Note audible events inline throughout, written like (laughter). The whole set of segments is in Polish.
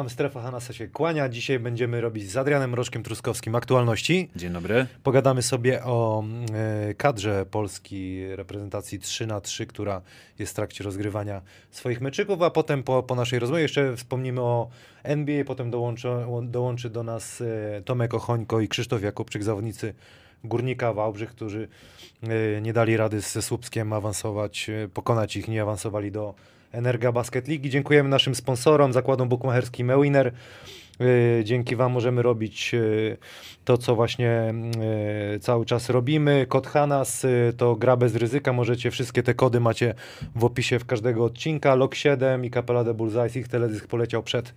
Witam, strefa Hanasa się kłania. Dzisiaj będziemy robić z Adrianem Rożkiem Truskowskim aktualności. Dzień dobry. Pogadamy sobie o e, kadrze Polski reprezentacji 3 na 3 która jest w trakcie rozgrywania swoich meczyków, a potem po, po naszej rozmowie jeszcze wspomnimy o NBA, potem dołączy, dołączy do nas e, Tomek Ochońko i Krzysztof Jakubczyk, zawodnicy Górnika Wałbrzych, którzy e, nie dali rady ze Słupskiem awansować, pokonać ich, nie awansowali do Energa Basket League. Dziękujemy naszym sponsorom, zakładom bukmacherskim Mewiner. Yy, Dzięki Wam możemy robić yy, to, co właśnie yy, cały czas robimy. Kod Hanas to gra bez ryzyka. Możecie wszystkie te kody macie w opisie w każdego odcinka. Lok 7 i Capella de Bullseye. Ich teledysk poleciał przed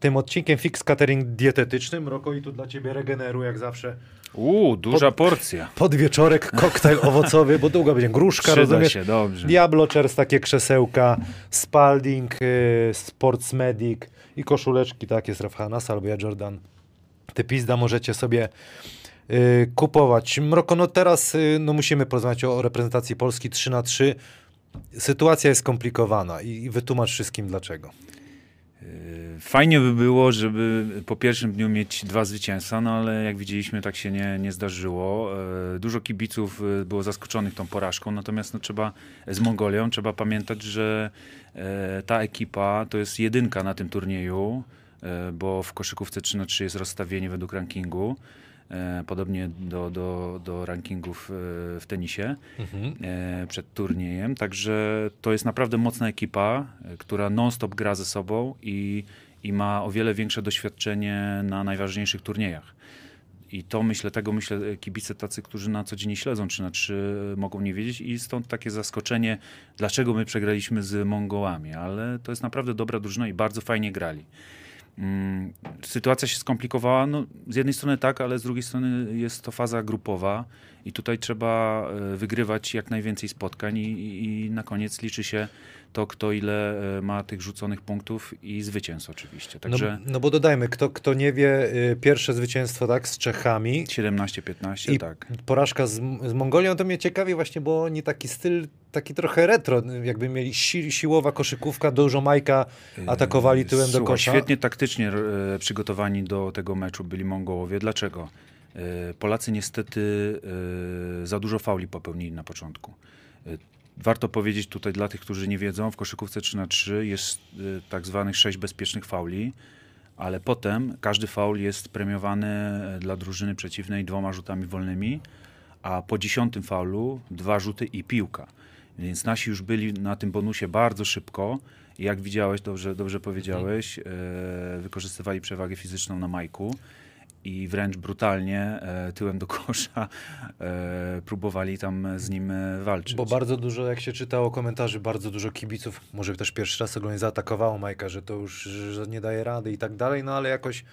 tym odcinkiem. Fix catering dietetycznym. Roko i tu dla Ciebie regeneru jak zawsze. Uuu, duża Pod- porcja. (laughs) Podwieczorek, koktajl (laughs) owocowy, bo długo będzie gruszka, Przyda rozumiesz? się, dobrze. Diablo Chairs, takie krzesełka, Spalding, y, Sports Medic i koszuleczki takie z Rafhanas albo ja Jordan. Te pizda możecie sobie y, kupować. Mroko, no teraz y, no musimy porozmawiać o, o reprezentacji Polski 3 na 3 Sytuacja jest skomplikowana i, i wytłumacz wszystkim dlaczego. Yy, Fajnie by było, żeby po pierwszym dniu mieć dwa zwycięstwa, no ale jak widzieliśmy, tak się nie, nie zdarzyło. Yy, Dużo kibiców yy, było zaskoczonych tą porażką, natomiast no, trzeba z Mongolią trzeba pamiętać, że ta ekipa to jest jedynka na tym turnieju, bo w koszykówce 3 na 3 jest rozstawienie według rankingu. Yy, Podobnie do, do, do rankingów yy, w tenisie. e, przed turniejem. Także to jest naprawdę mocna ekipa, e, która non-stop gra ze sobą i, i ma o wiele większe doświadczenie na najważniejszych turniejach. I to myślę, tego myślę, e, kibice tacy, którzy na co dzień nie śledzą 3 na 3 mogą nie wiedzieć i stąd takie zaskoczenie, dlaczego my przegraliśmy z Mongołami, ale to jest naprawdę dobra drużyna i bardzo fajnie grali. Mm, Sytuacja się skomplikowała. No, z jednej strony tak, ale z drugiej strony jest to faza grupowa i tutaj trzeba e, wygrywać jak najwięcej spotkań i, i, i na koniec liczy się to, kto ile e, ma tych rzuconych punktów i zwycięstw oczywiście. Także No, no bo dodajmy, kto, kto nie wie, y, pierwsze zwycięstwo tak z Czechami, 17-15, I tak. porażka z, z Mongolią to mnie ciekawi właśnie, bo oni taki styl, taki trochę retro, jakby mieli si, siłowa koszykówka, dużo Majka, atakowali tyłem do Słuchaj, kosza. Świetnie taktycznie e, przygotowani do tego meczu byli Mongołowie. Dlaczego? E, Polacy niestety za dużo fauli popełnili na początku. Warto powiedzieć tutaj dla tych, którzy nie wiedzą, w koszykówce 3 na 3 jest e, tak zwanych 6 bezpiecznych fauli, ale potem każdy faul jest premiowany e, dla drużyny przeciwnej dwoma rzutami wolnymi, a po dziesiątym faulu dwa rzuty i piłka. Więc nasi już byli na tym bonusie bardzo szybko. I jak widziałeś, dobrze, dobrze powiedziałeś, e, wykorzystywali przewagę fizyczną na Majku i wręcz brutalnie e, tyłem do kosza e, próbowali tam z nim e, walczyć. Bo bardzo dużo, jak się czytało komentarzy, bardzo dużo kibiców, może też pierwszy raz oglądać, zaatakowało Majka, że to już że nie daje rady i tak dalej, no ale jakoś,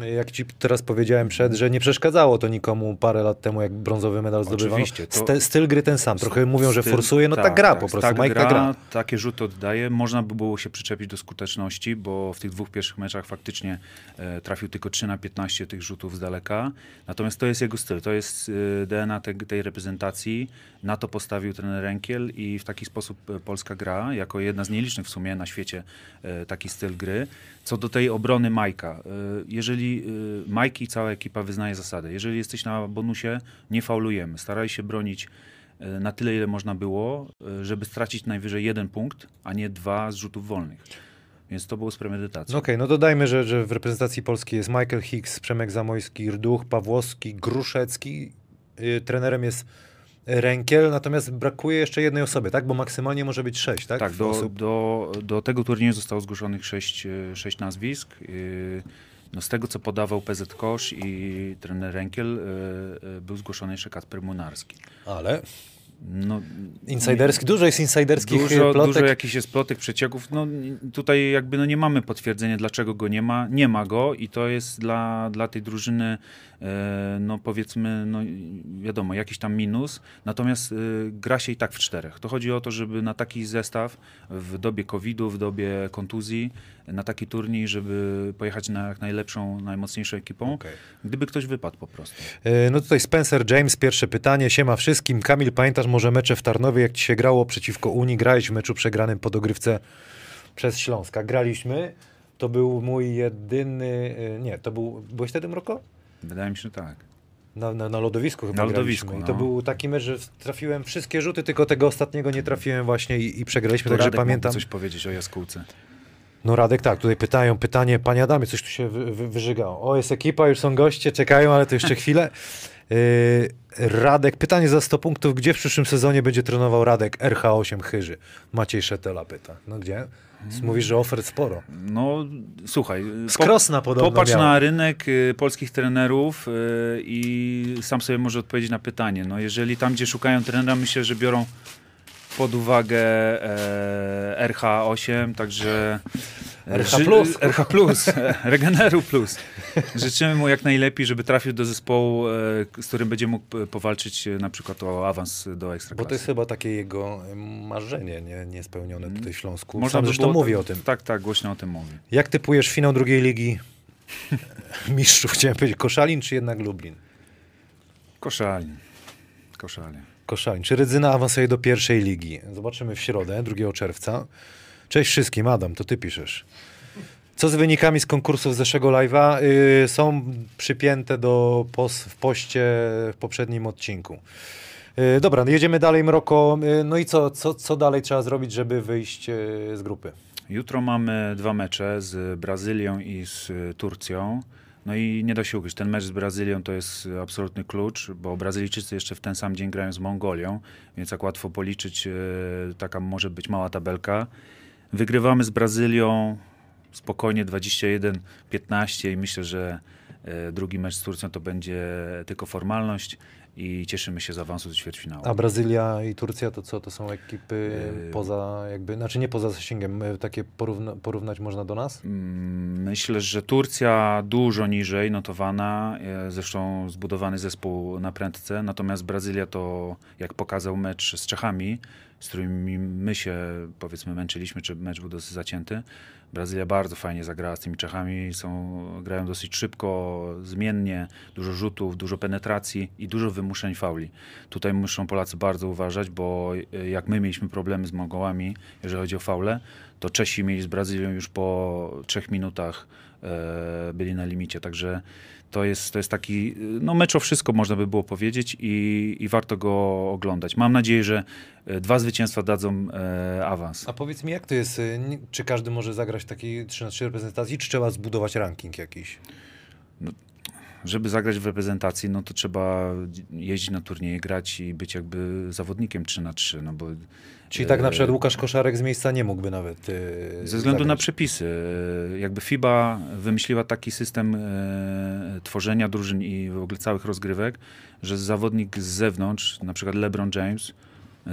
jak ci teraz powiedziałem przed, że nie przeszkadzało to nikomu parę lat temu, jak brązowy medal zdobywano. Oczywiście, to- styl gry ten sam, trochę mówią, że Styl- forsuje, no tak, gra po prostu, tak Majka gra. Takie rzuty oddaje. Można by było się przyczepić do skuteczności, bo w tych dwóch pierwszych meczach faktycznie e, trafił tylko 3 na 15 tych rzutów z daleka. Natomiast to jest jego styl, to jest e, DNA te, tej reprezentacji. Na to postawił trener Renkiel i w taki sposób e, Polska gra, jako jedna z nielicznych w sumie na świecie e, taki styl gry. Co do tej obrony Majka. e, Jeżeli e, Majk i cała ekipa wyznaje zasadę, jeżeli jesteś na bonusie, nie faulujemy. Staraj się bronić na tyle, ile można było, żeby stracić najwyżej jeden punkt, a nie dwa z rzutów wolnych. Więc to było z premedytacją. No okej, no dodajmy, że, że w reprezentacji Polski jest Michael Hicks, Przemek Zamojski, Rduch, Pawłowski, Gruszecki. Yy, trenerem jest Rękiel, natomiast brakuje jeszcze jednej osoby, tak? Bo maksymalnie może być sześć, tak? Tak, do, osób. do, do tego turnieju zostało zgłoszonych sześć, e, sześć nazwisk. E, No z tego, co podawał PZ Kosz i trener Renkiel, e, był zgłoszony jeszcze Kacper Munarski. Ale No, Insiderski, dużo jest insiderskich Dużo, plotek. dużo jakichś jest plotek, przecieków. No, tutaj jakby no nie mamy potwierdzenia, dlaczego go nie ma. Nie ma go i to jest dla, dla tej drużyny, no powiedzmy, no wiadomo, jakiś tam minus. Natomiast e, gra się i tak w czterech. To chodzi o to, żeby na taki zestaw w dobie COVID-u, w dobie kontuzji, na taki turniej, żeby pojechać na jak najlepszą, najmocniejszą ekipą, Okej. gdyby ktoś wypadł po prostu. E, No tutaj Spencer James, pierwsze pytanie. Siema wszystkim. Kamil, pamiętasz może mecze w Tarnowie, jak ci się grało przeciwko Unii? Grałeś w meczu przegranym po dogrywce przez Śląska. Graliśmy. To był mój jedyny... e, Nie, to był... Byłeś wtedy, Mroko? Wydaje mi się, że tak. Na, na, na lodowisku chyba Na lodowisku, graliśmy. I to no. był taki mecz, że trafiłem wszystkie rzuty, tylko tego ostatniego nie trafiłem właśnie i, i przegraliśmy. Także Radek pamiętam... mógłby coś powiedzieć o jaskółce. No Radek, tak, tutaj pytają, pytanie, panie Adamie, coś tu się wy, wy, wyżygało. O, jest ekipa, już są goście, czekają, ale to jeszcze chwilę. Yy, (laughs) Radek, pytanie za 100 punktów, gdzie w przyszłym sezonie będzie trenował Radek RH8 Chyży? Maciej Szetela pyta. No gdzie? Mówisz, że ofert sporo. No, słuchaj. Z po- Krosna podobno Popatrz miał. na rynek y, polskich trenerów y, i sam sobie może odpowiedzieć na pytanie. No, jeżeli tam, gdzie szukają trenera, myślę, że biorą pod uwagę e, RH8, także RH plus. RH plus, (laughs) Regeneru plus. Życzymy mu jak najlepiej, żeby trafił do zespołu, e, z którym będzie mógł e, powalczyć e, na przykład o awans do Bo to Ekstraklasy. jest chyba takie jego marzenie nie, niespełnione tutaj w Śląsku. Można Sam by zresztą było- mówi o tym. Tak, tak, głośno o tym mówi. Jak typujesz finał drugiej ligi (laughs) mistrzów? Chciałem powiedzieć Koszalin czy jednak Lublin? Koszalin. Koszalin. Koszalin. Czy Rydzyna awansuje do pierwszej ligi? Zobaczymy w środę, 2 czerwca. Cześć wszystkim, Adam, to ty piszesz. Co z wynikami z konkursów z zeszłego live'a? Yy, są przypięte do pos, w poście w poprzednim odcinku. Yy, dobra, jedziemy dalej, Mroko. Yy, no i co, co, co dalej trzeba zrobić, żeby wyjść yy, z grupy? Jutro mamy dwa mecze z Brazylią i z y, Turcją. No i nie da się ukryć, ten mecz z Brazylią to jest y, absolutny klucz, bo Brazylijczycy jeszcze w ten sam dzień grają z Mongolią, więc jak łatwo policzyć, y, taka może być mała tabelka. Wygrywamy z Brazylią spokojnie 21-15 i myślę, że y, drugi mecz z Turcją to będzie tylko formalność i cieszymy się z awansu do ćwierćfinału. A Brazylia i Turcja to co? To są ekipy Yy. poza jakby, znaczy nie poza zasięgiem, yy, takie porówna, porównać można do nas? Mm, Myślę, że Turcja dużo niżej notowana, e, zresztą zbudowany zespół na prędce, natomiast Brazylia to, jak pokazał mecz z Czechami, z którymi my się powiedzmy męczyliśmy, czy mecz był dosyć zacięty, Brazylia bardzo fajnie zagrała z tymi Czechami, są, grają dosyć szybko, zmiennie, dużo rzutów, dużo penetracji i dużo wymuszeń fauli. Tutaj muszą Polacy bardzo uważać, bo e, jak my mieliśmy problemy z Mongołami, jeżeli chodzi o faule, to Czesi mieli z Brazylią już po trzech minutach e, byli na limicie, także to jest, to jest taki, e, no mecz o wszystko można by było powiedzieć i, i warto go oglądać. Mam nadzieję, że e, dwa zwycięstwa dadzą e, awans. A powiedz mi, jak to jest? nie- Czy każdy może zagrać w takiej 3 na 3 reprezentacji, czy trzeba zbudować ranking jakiś? Żeby zagrać w reprezentacji, no to trzeba jeździć na turnieje, grać i być jakby zawodnikiem 3 na 3 no bo Czyli tak na przykład Łukasz Koszarek z miejsca nie mógłby nawet y, Ze względu na zagrać. przepisy. E, Jakby FIBA wymyśliła taki system tworzenia drużyn i w ogóle całych rozgrywek, że zawodnik z zewnątrz, na przykład LeBron James,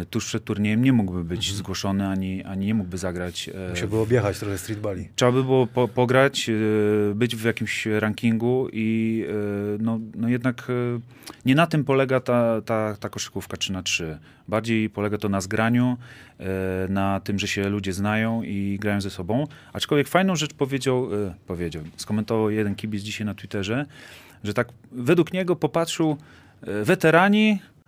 tuż przed turniejem nie mógłby być zgłoszony, ani, ani nie mógłby zagrać. e, Musiałby objechać trochę streetbali. Trzeba by było po, pograć, e, być w jakimś rankingu i e, no, no jednak e, nie na tym polega ta, ta, ta koszykówka 3 na 3 Bardziej polega to na zgraniu, e, na tym, że się ludzie znają i grają ze sobą. Aczkolwiek fajną rzecz powiedział, e, powiedział, skomentował jeden kibic dzisiaj na Twitterze, że tak według niego popatrzył e, weterani, e,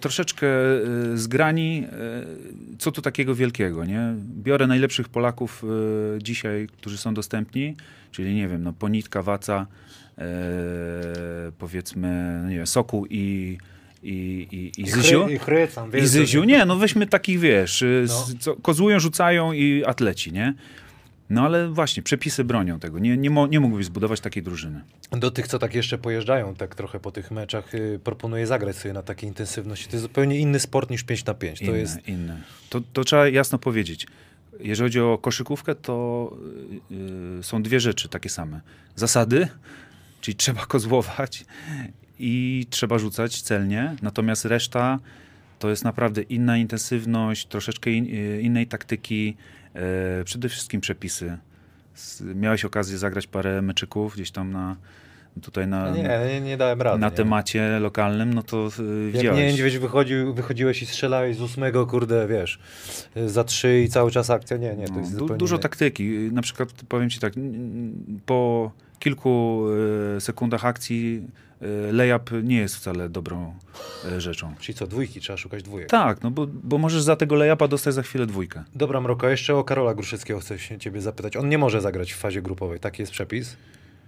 troszeczkę e, zgrani, e, co tu takiego wielkiego, nie? Biorę najlepszych Polaków e, dzisiaj, którzy są dostępni, czyli nie wiem, no Ponitka, Waca, e, powiedzmy, no nie wiem, Sokół i, i, i, i Zyziu. I chrycam, I Zyziu, nie, no weźmy takich, wiesz, No. z, co, kozłują, rzucają i atleci, nie? No ale właśnie, przepisy bronią tego. Nie, nie, mo, nie mógłbyś zbudować takiej drużyny. Do tych, co tak jeszcze pojeżdżają tak trochę po tych meczach, y, proponuję zagrać sobie na takiej intensywności. To jest zupełnie inny sport niż 5 na 5. To Inne, jest inne. To, to trzeba jasno powiedzieć. Jeżeli chodzi o koszykówkę, to y, y, są dwie rzeczy takie same. Zasady, czyli trzeba (laughs) kozłować i trzeba rzucać celnie, natomiast reszta to jest naprawdę inna intensywność, troszeczkę in, y, innej taktyki, przede wszystkim przepisy. Miałeś okazję zagrać parę meczyków gdzieś tam na tutaj na, No Nie, nie, nie dałem rady. na nie. temacie lokalnym, no to y, Jak widziałeś. niedźwiedź wychodził, wychodziłeś i strzelałeś z ósmego, kurde, wiesz, za trzy i cały czas akcja, nie, nie, to No, jest du- zupełnie dużo taktyki. Na przykład powiem ci tak, po kilku e, sekundach akcji e, layup nie jest wcale dobrą e, rzeczą. Czyli co, dwójki, trzeba szukać dwójek. Tak, no bo, bo możesz za tego layupa dostać za chwilę dwójkę. Dobra, Mroko, jeszcze o Karola Gruszyckiego chcę się ciebie zapytać. On nie może zagrać w fazie grupowej, taki jest przepis.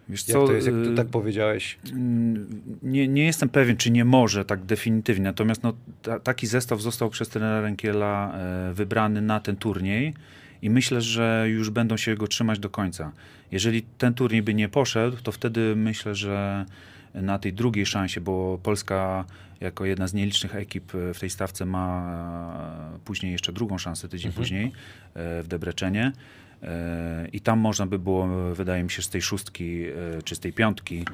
Wiesz Jak to jest, jak ty tak powiedziałeś? Mm, Nie, nie jestem pewien, czy nie może tak definitywnie, natomiast no, ta, taki zestaw został przez trenera Rękiela e, wybrany na ten turniej i myślę, że już będą się go trzymać do końca. Jeżeli ten turniej by nie poszedł, to wtedy myślę, że na tej drugiej szansie, bo Polska jako jedna z nielicznych ekip w tej stawce ma e, później jeszcze drugą szansę tydzień później e, w Debreczenie. E, I tam można by było, wydaje mi się, z tej szóstki czy z tej piątki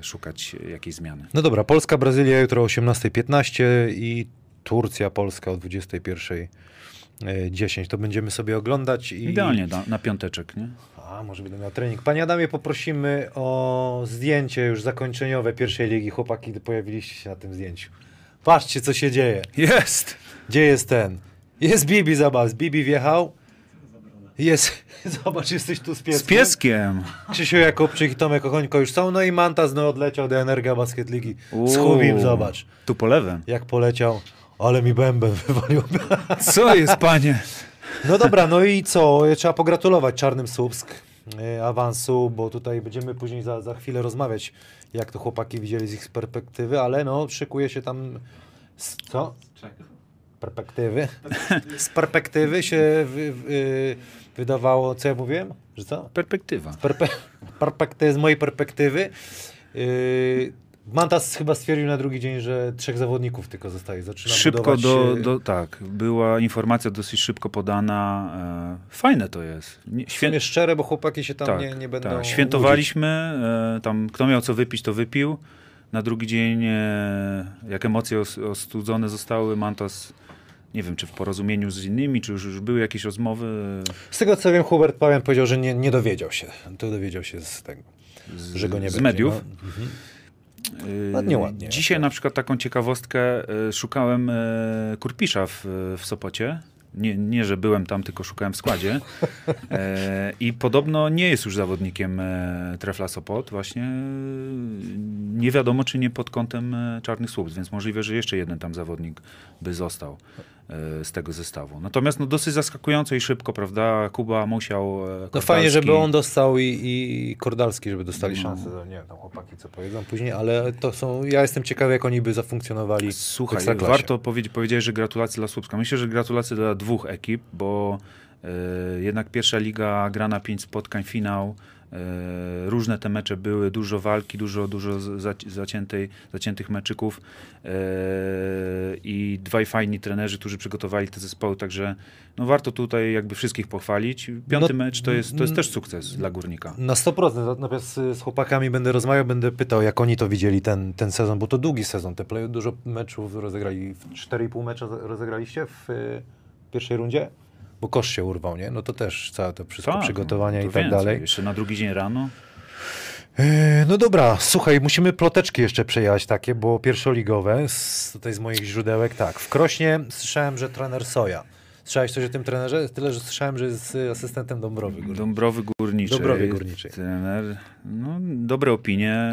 szukać jakiejś zmiany. No dobra, Polska, Brazylia jutro o 18.15 i Turcja, Polska o 21.10. To będziemy sobie oglądać. I... Idealnie na, na piąteczek, nie? A, może będę miał trening. Panie Adamie, poprosimy o zdjęcie już zakończeniowe pierwszej ligi. Chłopaki, pojawiliście się na tym zdjęciu. Patrzcie, co się dzieje. Jest! Gdzie jest ten? Jest Bibi, zobacz. Bibi wjechał. Jest, (laughs) zobacz, jesteś tu z pieskiem. Z pieskiem! Krzysiu Jakubczyk i Tomek Ochońko już są. No i Mantas no, odleciał do Energa Basket Ligi. Z Hubim, zobacz. Tu polewem. Jak poleciał. Ale mi bęben wywalił. Co jest, panie? No dobra, no i co? Trzeba pogratulować Czarnym Słupsk y, awansu, bo tutaj będziemy później za, za chwilę rozmawiać, jak to chłopaki widzieli z ich perspektywy, ale no szykuje się tam... z- Co? Perspektywy? Z perspektywy się wy, wy, wydawało, co ja mówiłem? Że co? Perspektywa. Perpe, perspektywy, z mojej perspektywy. Yy, Mantas chyba stwierdził na drugi dzień, że trzech zawodników tylko zostaje. Zaczyna Szybko do, yy, do. Tak, była informacja dosyć szybko podana. E, fajne to jest. Sumie szczere, bo chłopaki się tam tak, nie, nie będą tak. Świętowaliśmy, e, tam kto miał co wypić, to wypił. Na drugi dzień, e, jak emocje os, ostudzone zostały, Mantas, nie wiem, czy w porozumieniu z innymi, czy już, już były jakieś rozmowy Z tego co wiem, Hubert powiedział, że nie, nie dowiedział się. To dowiedział się z tego, z, że go nie z będzie. mediów. No. Mhm. Yy, Ładnie, ładnie. Dzisiaj na przykład taką ciekawostkę yy, szukałem yy, Kurpisza w, w Sopocie. Nie, nie, że byłem tam, tylko szukałem w składzie. E, I podobno nie jest już zawodnikiem e, Trefla Sopot. Właśnie e, nie wiadomo, czy nie pod kątem e, Czarnych Słupsk, więc możliwe, że jeszcze jeden tam zawodnik by został e, z tego zestawu. Natomiast no, dosyć zaskakująco i szybko, prawda? Kuba musiał. e, No fajnie, żeby on dostał i, i Kordalski, żeby dostali No. szansę. Nie wiem, tam chłopaki co powiedzą później, ale to są, ja jestem ciekawy, jak oni by zafunkcjonowali Słuchaj, warto powiedzieć, powiedziałeś, że gratulacje dla Słupska. Myślę, że gratulacje dla dwóch ekip, bo e, jednak pierwsza liga gra na pięć spotkań, finał. E, różne te mecze były, dużo walki, dużo, dużo zaci- zaciętej, zaciętych meczyków e, i dwaj fajni trenerzy, którzy przygotowali te zespoły, także no warto tutaj jakby wszystkich pochwalić. Piąty No, mecz to jest, to jest też sukces dla Górnika. Na 100%. Natomiast z chłopakami będę rozmawiał, będę pytał, jak oni to widzieli ten, ten sezon, bo to długi sezon. Te play dużo meczów rozegrali. w 4,5 mecza za- rozegraliście w y, pierwszej rundzie? Bo kosz się urwał, nie? No to też całe to wszystko Tak, przygotowania no, i to tak więcej. dalej. Jeszcze na drugi dzień rano. E, No dobra, słuchaj, musimy ploteczki jeszcze przejechać takie, bo pierwszoligowe, z, tutaj z moich źródełek, tak. W Krośnie słyszałem, że trener Soja. Słyszałeś coś o tym trenerze? Tyle, że słyszałem, że jest asystentem Dąbrowy. Górniczej. Dąbrowy Górniczej. Dąbrowy Górniczej. Trener. No, dobre opinie.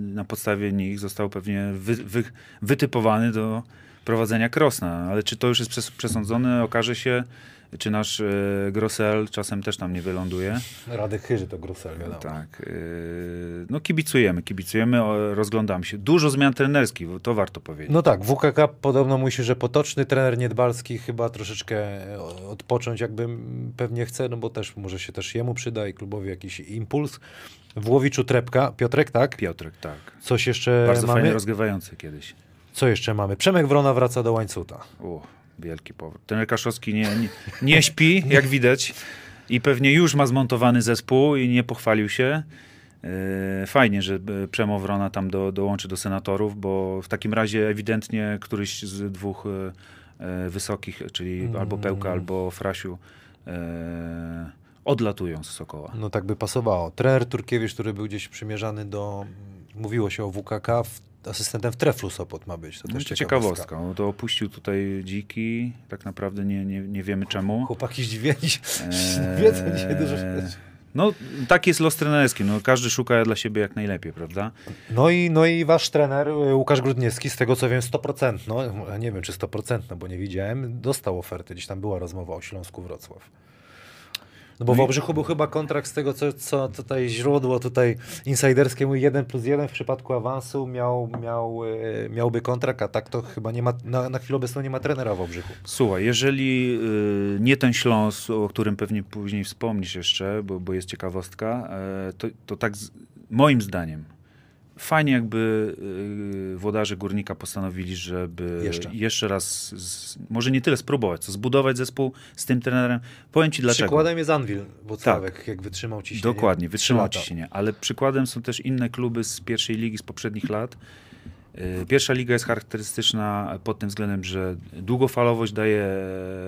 Na podstawie nich został pewnie wy, wy, wytypowany do prowadzenia Krosna. Ale czy to już jest przes, przesądzone, okaże się, czy nasz e, Grossel czasem też tam nie wyląduje. Radek Chyży to Grusel, wiadomo. Tak. e, no kibicujemy, kibicujemy, rozglądamy się. Dużo zmian trenerskich, to warto powiedzieć. No tak, WKK podobno się, że potoczny trener Niedbalski chyba troszeczkę e, odpocząć jakby pewnie chce, no bo też może się też jemu przyda i klubowi jakiś impuls. W Łowiczu Trepka, Piotrek, tak? Piotrek, tak. Coś jeszcze Bardzo fajnie mamy? rozgrywający kiedyś. Co jeszcze mamy? Przemek Wrona wraca do łańcuta. O, wielki powrót. Ten Kaszowski nie, nie, nie śpi, jak widać. I pewnie już ma zmontowany zespół i nie pochwalił się. E, Fajnie, że e, Przemo Wrona tam do, dołączy do senatorów, bo w takim razie ewidentnie któryś z dwóch e, wysokich, czyli albo Pełka, albo Frasiu odlatują z Sokoła. No tak by pasowało. Trener Turkiewicz, który był gdzieś przymierzany do, mówiło się o WKK, w, asystentem w Treflu Sopot ma być. To też ciekawostka. No to opuścił tutaj Dziki, tak naprawdę nie, nie, nie wiemy czemu. Chłopaki zdziwieni, Eee, (laughs) wiedzą dzisiaj dużo rzeczy. No, tak jest los trenerski. No, każdy szuka dla siebie jak najlepiej, prawda? No i, no i wasz trener y, Łukasz Grudniewski, z tego co wiem 100%, no nie wiem czy 100%, no bo nie widziałem, dostał ofertę, gdzieś tam była rozmowa o Śląsku Wrocław. No bo w Obrzychu był chyba kontrakt z tego, co, co tutaj źródło tutaj insiderskie mówi 1 plus 1 w przypadku awansu miał, miał, y, miałby kontrakt, a tak to chyba nie ma, na, na chwilę obecną nie ma trenera w Obrzychu. Słuchaj, jeżeli y, nie ten Śląsk, o którym pewnie później wspomnisz jeszcze, bo, bo jest ciekawostka, e, to, to tak z, moim zdaniem fajnie jakby y, włodarze Górnika postanowili, żeby Jeszcze. raz, z, może nie tyle spróbować, co zbudować zespół z tym trenerem. Powiem ci dlaczego. Przykładem jest Anwil Włocławek, jak wytrzymał ciśnienie. Dokładnie, trzy wytrzymał lata. ciśnienie. Ale przykładem są też inne kluby z pierwszej ligi z poprzednich lat. Yy, Pierwsza liga jest charakterystyczna pod tym względem, że długofalowość daje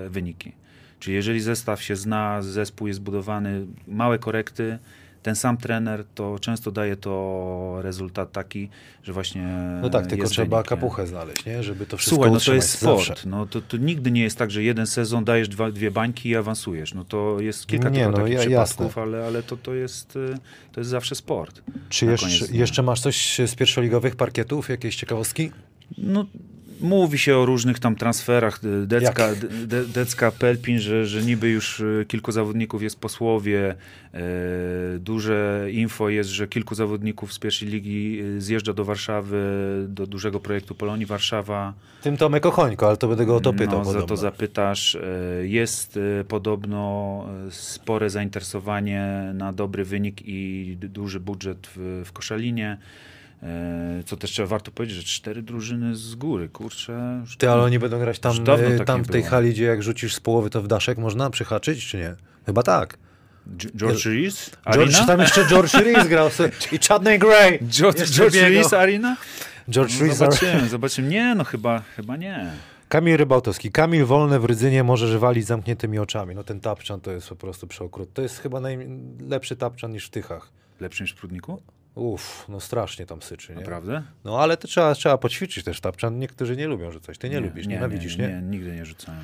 wyniki. Czyli jeżeli zestaw się zna, zespół jest budowany, małe korekty, ten sam trener, to często daje to rezultat taki, że właśnie. No tak, tylko trzeba wynik, nie? kapuchę znaleźć, nie? Żeby to wszystko Słuchaj, no to jest sport. zawsze. No to, to nigdy nie jest tak, że jeden sezon dajesz dwa, dwie bańki i awansujesz. No to jest kilka Nie, no, takich ja- przypadków, jasne. ale, ale to, to, jest, y, to jest zawsze sport. Czy jeszcze, koniec jeszcze masz coś z pierwszoligowych parkietów, jakieś ciekawostki? No, mówi się o różnych tam transferach. Decka, de, Decka Pelpin, że, że niby już y, kilku zawodników jest posłowie. E, duże info jest, że kilku zawodników z pierwszej ligi y, zjeżdża do Warszawy, do dużego projektu Polonii Warszawa. Tym Tomek Ochońko, ale to będę go o to pytał No, za to zapytasz. E, Jest e, podobno e, spore zainteresowanie na dobry wynik i duży budżet w, w Koszalinie. E, Co też trzeba warto powiedzieć, że cztery drużyny z góry, kurczę. Ty, ale oni będą grać tam, y, tak tam w tej było. hali, gdzie jak rzucisz z połowy, to w daszek można przyhaczyć, czy nie? Chyba tak. George Rees? George, tam jeszcze George Rees grał (laughs) i Chadney Gray. George, George Arena? George No, zobaczymy, zobaczymy. Nie, no chyba, chyba nie. Kamil Rybałtowski. Kamil wolny w Rydzynie może walić z zamkniętymi oczami. No ten tapczan to jest po prostu przeokrut. To jest chyba najlepszy tapczan niż w Tychach. Lepszy niż w Prudniku? Uff, no strasznie tam syczy, nie? Naprawdę? No ale to trzeba, trzeba poćwiczyć też tapczan. Niektórzy nie lubią rzucać. Ty nie, lubisz, nienawidzisz, nie? nie? nigdy nie rzucałem.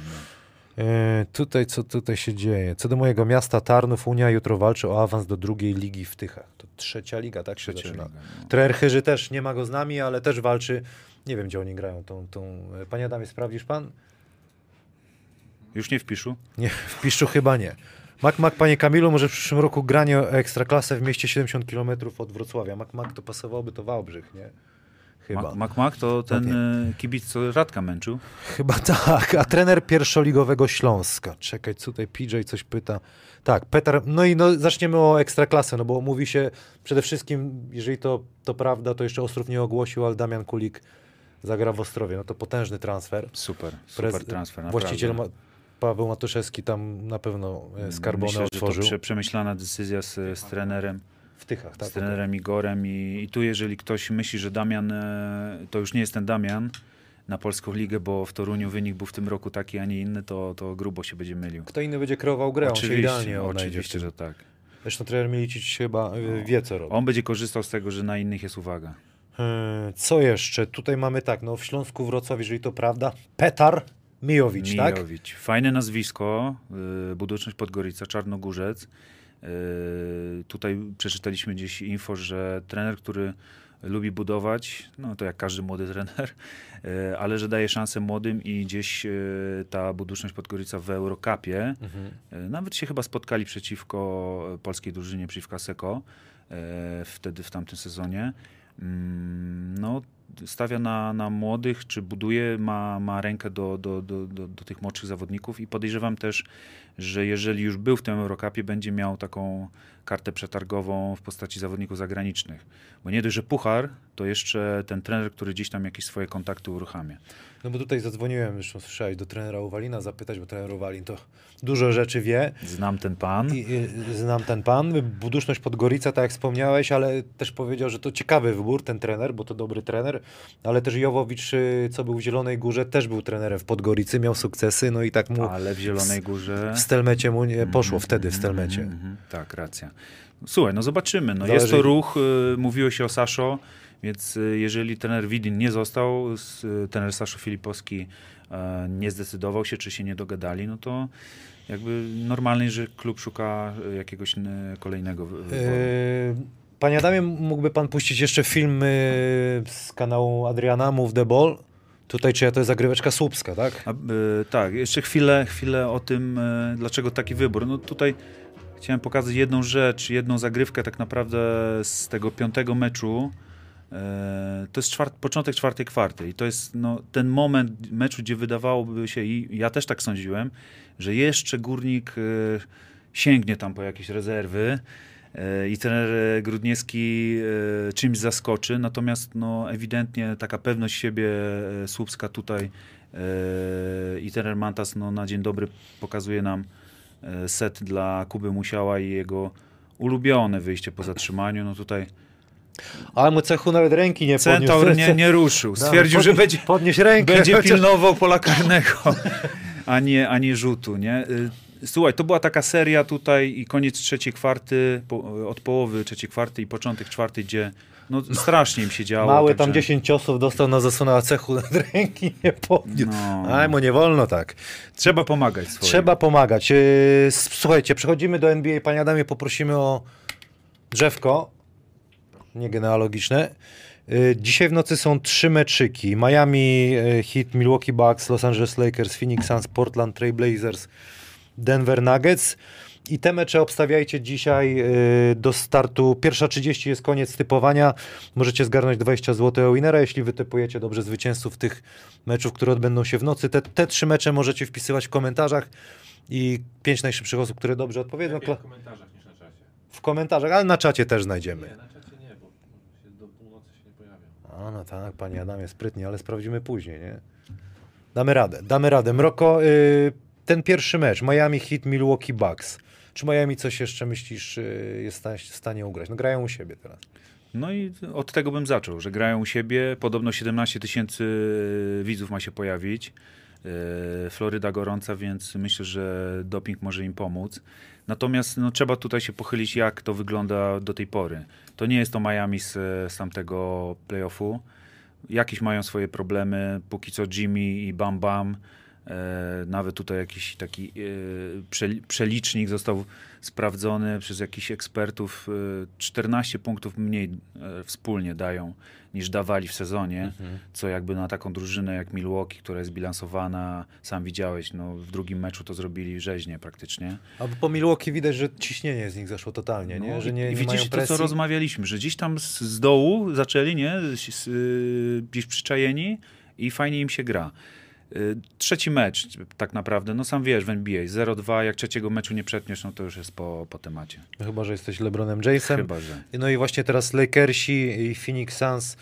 Nie. E, tutaj, co tutaj się dzieje? Co do mojego miasta Tarnów, Unia jutro walczy o awans do drugiej ligi w Tychach. To trzecia liga, tak się Trzecia zaczyna. liga, no. Trener Chyży też nie ma go z nami, ale też walczy. Nie wiem, gdzie oni grają tą... tą... e, Panie Adamie, sprawdzisz pan? Już nie wpiszu? Nie, w Piszczu chyba nie. Mak Mak, panie Kamilu, może w przyszłym roku granie ekstraklasę w mieście 70 km od Wrocławia. Mak Mak to pasowałoby to Wałbrzych, nie? Chyba. Mac Mac, Mac to ten nie. e, kibic, co Radka męczył. Chyba (laughs) tak. A trener pierwszoligowego Śląska. Czekaj, tutaj PJ coś pyta. Tak, Petar. No i no, zaczniemy o ekstraklasę, no bo mówi się przede wszystkim, jeżeli to, to prawda, to jeszcze Ostrów nie ogłosił, ale Damian Kulik zagra w Ostrowie. No to potężny transfer. Super, super Prez- transfer. Właściciel naprawdę. Paweł Matuszewski tam na pewno e, skarbonę Myślę, że to otworzył. prze, przemyślana decyzja z, z trenerem, W Tychach, tak? z trenerem Igorem i, i tu jeżeli ktoś myśli, że Damian, e, to już nie jest ten Damian na Polską Ligę, bo w Toruniu wynik był w tym roku taki, a nie inny, to, to grubo się będzie mylił. Kto inny będzie kreował grę, on się idealnie oczywiście, że tak. Zresztą trener Milicic chyba y, wie, co robi. On będzie korzystał z tego, że na innych jest uwaga. E, Co jeszcze? Tutaj mamy tak, no w Śląsku Wrocław, jeżeli to prawda, Petar Mijowicz, tak? Mijowicz. Fajne nazwisko, y, Budoczność Podgorica, Czarnogórzec. Y, tutaj przeczytaliśmy gdzieś info, że trener, który lubi budować, no to jak każdy młody trener, (laughs) y, ale że daje szansę młodym i gdzieś y, ta Budoczność Podgorica w Eurocupie, Mhm. nawet się chyba spotkali przeciwko polskiej drużynie, przeciwko Seko, wtedy w tamtym sezonie. Mm, No, stawia na, na młodych, czy buduje, ma, ma rękę do, do, do, do, do tych młodszych zawodników i podejrzewam też, że jeżeli już był w tym Eurocupie, będzie miał taką kartę przetargową w postaci zawodników zagranicznych. Bo nie dość, że puchar, to jeszcze ten trener, który gdzieś tam jakieś swoje kontakty uruchamia. No bo tutaj zadzwoniłem, zresztą słyszałeś, do trenera Uwalina zapytać, bo trener Uwalin to dużo rzeczy wie. Znam ten pan. I, i, znam ten pan. Buduszność Podgorica, tak jak wspomniałeś, ale też powiedział, że to ciekawy wybór, ten trener, bo to dobry trener, ale też Jowowicz, y, co był w Zielonej Górze, też był trenerem w Podgoricy, miał sukcesy, no i tak mu... Ale w Zielonej Górze... W Stelmecie mu nie poszło, mm, wtedy w Stelmecie. Mm, mm, tak, racja. Słuchaj, no zobaczymy. No, jest to ruch, y, mówiło się o Saszo, więc y, jeżeli trener Widin nie został, y, trener Saszo Filipowski y, nie zdecydował się, czy się nie dogadali, no to jakby normalnie, że klub szuka jakiegoś kolejnego Yy, panie Adamie, mógłby pan puścić jeszcze film z kanału Adriana Move the Ball? Tutaj czy to jest zagryweczka słupska, tak? A, y, tak, jeszcze chwilę, chwilę o tym, y, dlaczego taki wybór. No tutaj chciałem pokazać jedną rzecz, jedną zagrywkę tak naprawdę z tego piątego meczu. E, to jest czwart, początek czwartej kwarty i to jest no, ten moment meczu, gdzie wydawałoby się, i ja też tak sądziłem, że jeszcze Górnik e, sięgnie tam po jakieś rezerwy i trener Grudniewski czymś zaskoczy, natomiast no, ewidentnie taka pewność siebie Słupska tutaj i trener Mantas no, na dzień dobry pokazuje nam set dla Kuby Musiała i jego ulubione wyjście po zatrzymaniu. No tutaj ale mu cechu nawet ręki nie podniósł. Centaur nie, nie ruszył. (laughs) Stwierdził, że będzie, rękę. będzie pilnował pola karnego, (laughs) a nie, a nie rzutu. Nie? Słuchaj, to była taka seria tutaj i koniec trzeciej kwarty, po, od połowy trzeciej kwarty i początek czwartej, gdzie no, strasznie im się działo. Mały także... tam 10 ciosów dostał na zasłonę, a cechu nad (laughs) ręki nie podniósł. No. Aj, mu nie wolno tak. Trzeba pomagać. Trzeba pomagać. Y, słuchajcie, przechodzimy do NBA. Panie Adamie, poprosimy o drzewko nie genealogiczne. Y, dzisiaj w nocy są trzy meczyki. Miami y, Heat, Milwaukee Bucks, Los Angeles Lakers, Phoenix Suns, Portland Trail Blazers, Denver Nuggets. I te mecze obstawiajcie dzisiaj y, do startu. Pierwsza 30 jest koniec typowania. Możecie zgarnąć 20 zł winera, jeśli wytypujecie dobrze zwycięzców tych meczów, które odbędą się w nocy. Te, te trzy mecze możecie wpisywać w komentarzach i pięć najszybszych osób, które dobrze odpowiedzą. w komentarzach niż na czacie. W komentarzach, ale na czacie też znajdziemy. Nie, a no tak, panie Adamie, sprytnie, ale sprawdzimy później, nie? Damy radę, damy radę. Mroko, y, ten pierwszy mecz, Miami Heat, Milwaukee Bucks. Czy Miami coś jeszcze myślisz y, jest w stanie ugrać? No grają u siebie teraz. No i od tego bym zaczął, że grają u siebie. Podobno 17 tysięcy widzów ma się pojawić. Y, Floryda gorąca, więc myślę, że doping może im pomóc. Natomiast no, trzeba tutaj się pochylić, jak to wygląda do tej pory. To nie jest to Miami z, z tamtego playoffu. Jakieś mają swoje problemy. Póki co Jimmy i Bam Bam. E, nawet tutaj jakiś taki e, przelicznik został sprawdzony przez jakichś ekspertów. E, 14 punktów mniej e, wspólnie dają niż dawali w sezonie, mhm. co jakby na taką drużynę jak Milwaukee, która jest bilansowana, sam widziałeś, no w drugim meczu to zrobili rzeźnie praktycznie. A po Milwaukee widać, że ciśnienie z nich zeszło totalnie, no, nie? Że nie, I nie widzisz to, co rozmawialiśmy, że gdzieś tam z, z dołu zaczęli, nie? Gdzieś przyczajeni i fajnie im się gra. Y, trzeci mecz tak naprawdę, no sam wiesz w NBA, 0-2, jak trzeciego meczu nie przetniesz, no to już jest po, po temacie. No chyba, że jesteś LeBronem Jamesem. Chyba, że. No i właśnie teraz Lakersi i Phoenix Suns.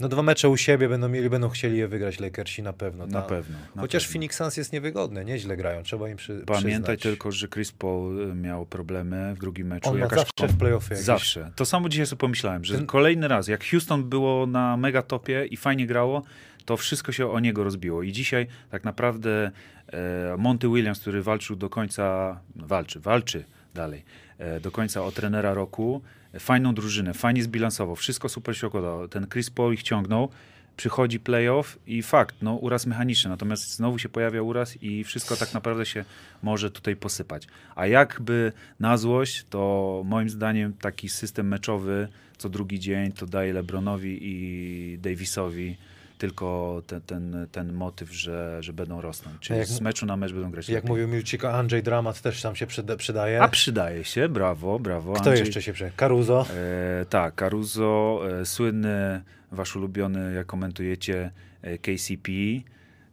No dwa mecze u siebie będą mieli, będą chcieli je wygrać Lakersi na pewno. Na pewno. Na Chociaż pewno. Phoenix Suns jest niewygodne, nieźle grają, trzeba im przy, Pamiętaj przyznać. tylko, że Chris Paul y, miał problemy w drugim meczu. On Jakaś zawsze w playoffy jakieś. Zawsze. To samo dzisiaj sobie pomyślałem, że Ten... kolejny raz, jak Houston było na mega topie i fajnie grało, to wszystko się o niego rozbiło. I dzisiaj tak naprawdę e, Monty Williams, który walczył do końca, walczy, walczy dalej, e, do końca o trenera roku, fajną drużynę, fajnie zbilansował, wszystko super się układało. Ten Chris Paul ich ciągnął, przychodzi playoff i fakt, no uraz mechaniczny, natomiast znowu się pojawia uraz i wszystko tak naprawdę się może tutaj posypać. A jakby na złość, to moim zdaniem taki system meczowy co drugi dzień to daje LeBronowi i Davisowi tylko ten, ten, ten motyw, że, że będą rosnąć. Czyli jak, z meczu na mecz będą grać Jak lepiej. mówił Milciko, Andrzej Dramat też tam się przydaje. A przydaje się, brawo, brawo. Kto Andrzej, jeszcze się przydaje? Caruso? E, tak, Caruso, e, słynny, wasz ulubiony, jak komentujecie, e, KCP.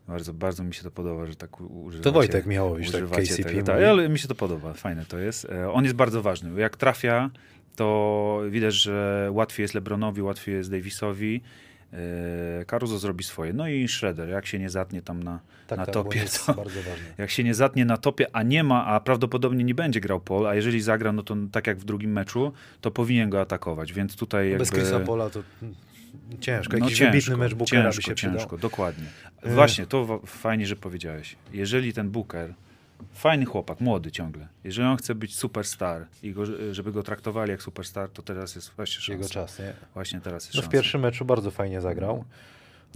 Bardzo, bardzo mi się to podoba, że tak używacie. To Wojtek Michałowicz, tak KCP tego. Tak, ale mi się to podoba, fajne to jest. E, On jest bardzo ważny. Jak trafia, to widać, że łatwiej jest Lebronowi, łatwiej jest Davisowi. E, Caruso zrobi swoje. No i Schroeder, jak się nie zatnie tam na, Tak, na tak, topie, to, bardzo ważne. jak się nie zatnie na topie, a nie ma, a prawdopodobnie nie będzie grał Paul, a jeżeli zagra, no to tak jak w drugim meczu, to powinien go atakować, więc tutaj jakby... Bez Chrisa Pola to ciężko. Jakiś no, wybitny mecz Bookera ciężko, by się ciężko, przydał. dokładnie. E. Właśnie, to fajnie, że powiedziałeś. Jeżeli ten Booker, fajny chłopak, młody ciągle, jeżeli on chce być superstar i go, żeby go traktowali jak superstar, to teraz jest właśnie szansa. Jego czas, nie? Właśnie teraz jest No w pierwszym meczu bardzo fajnie zagrał. No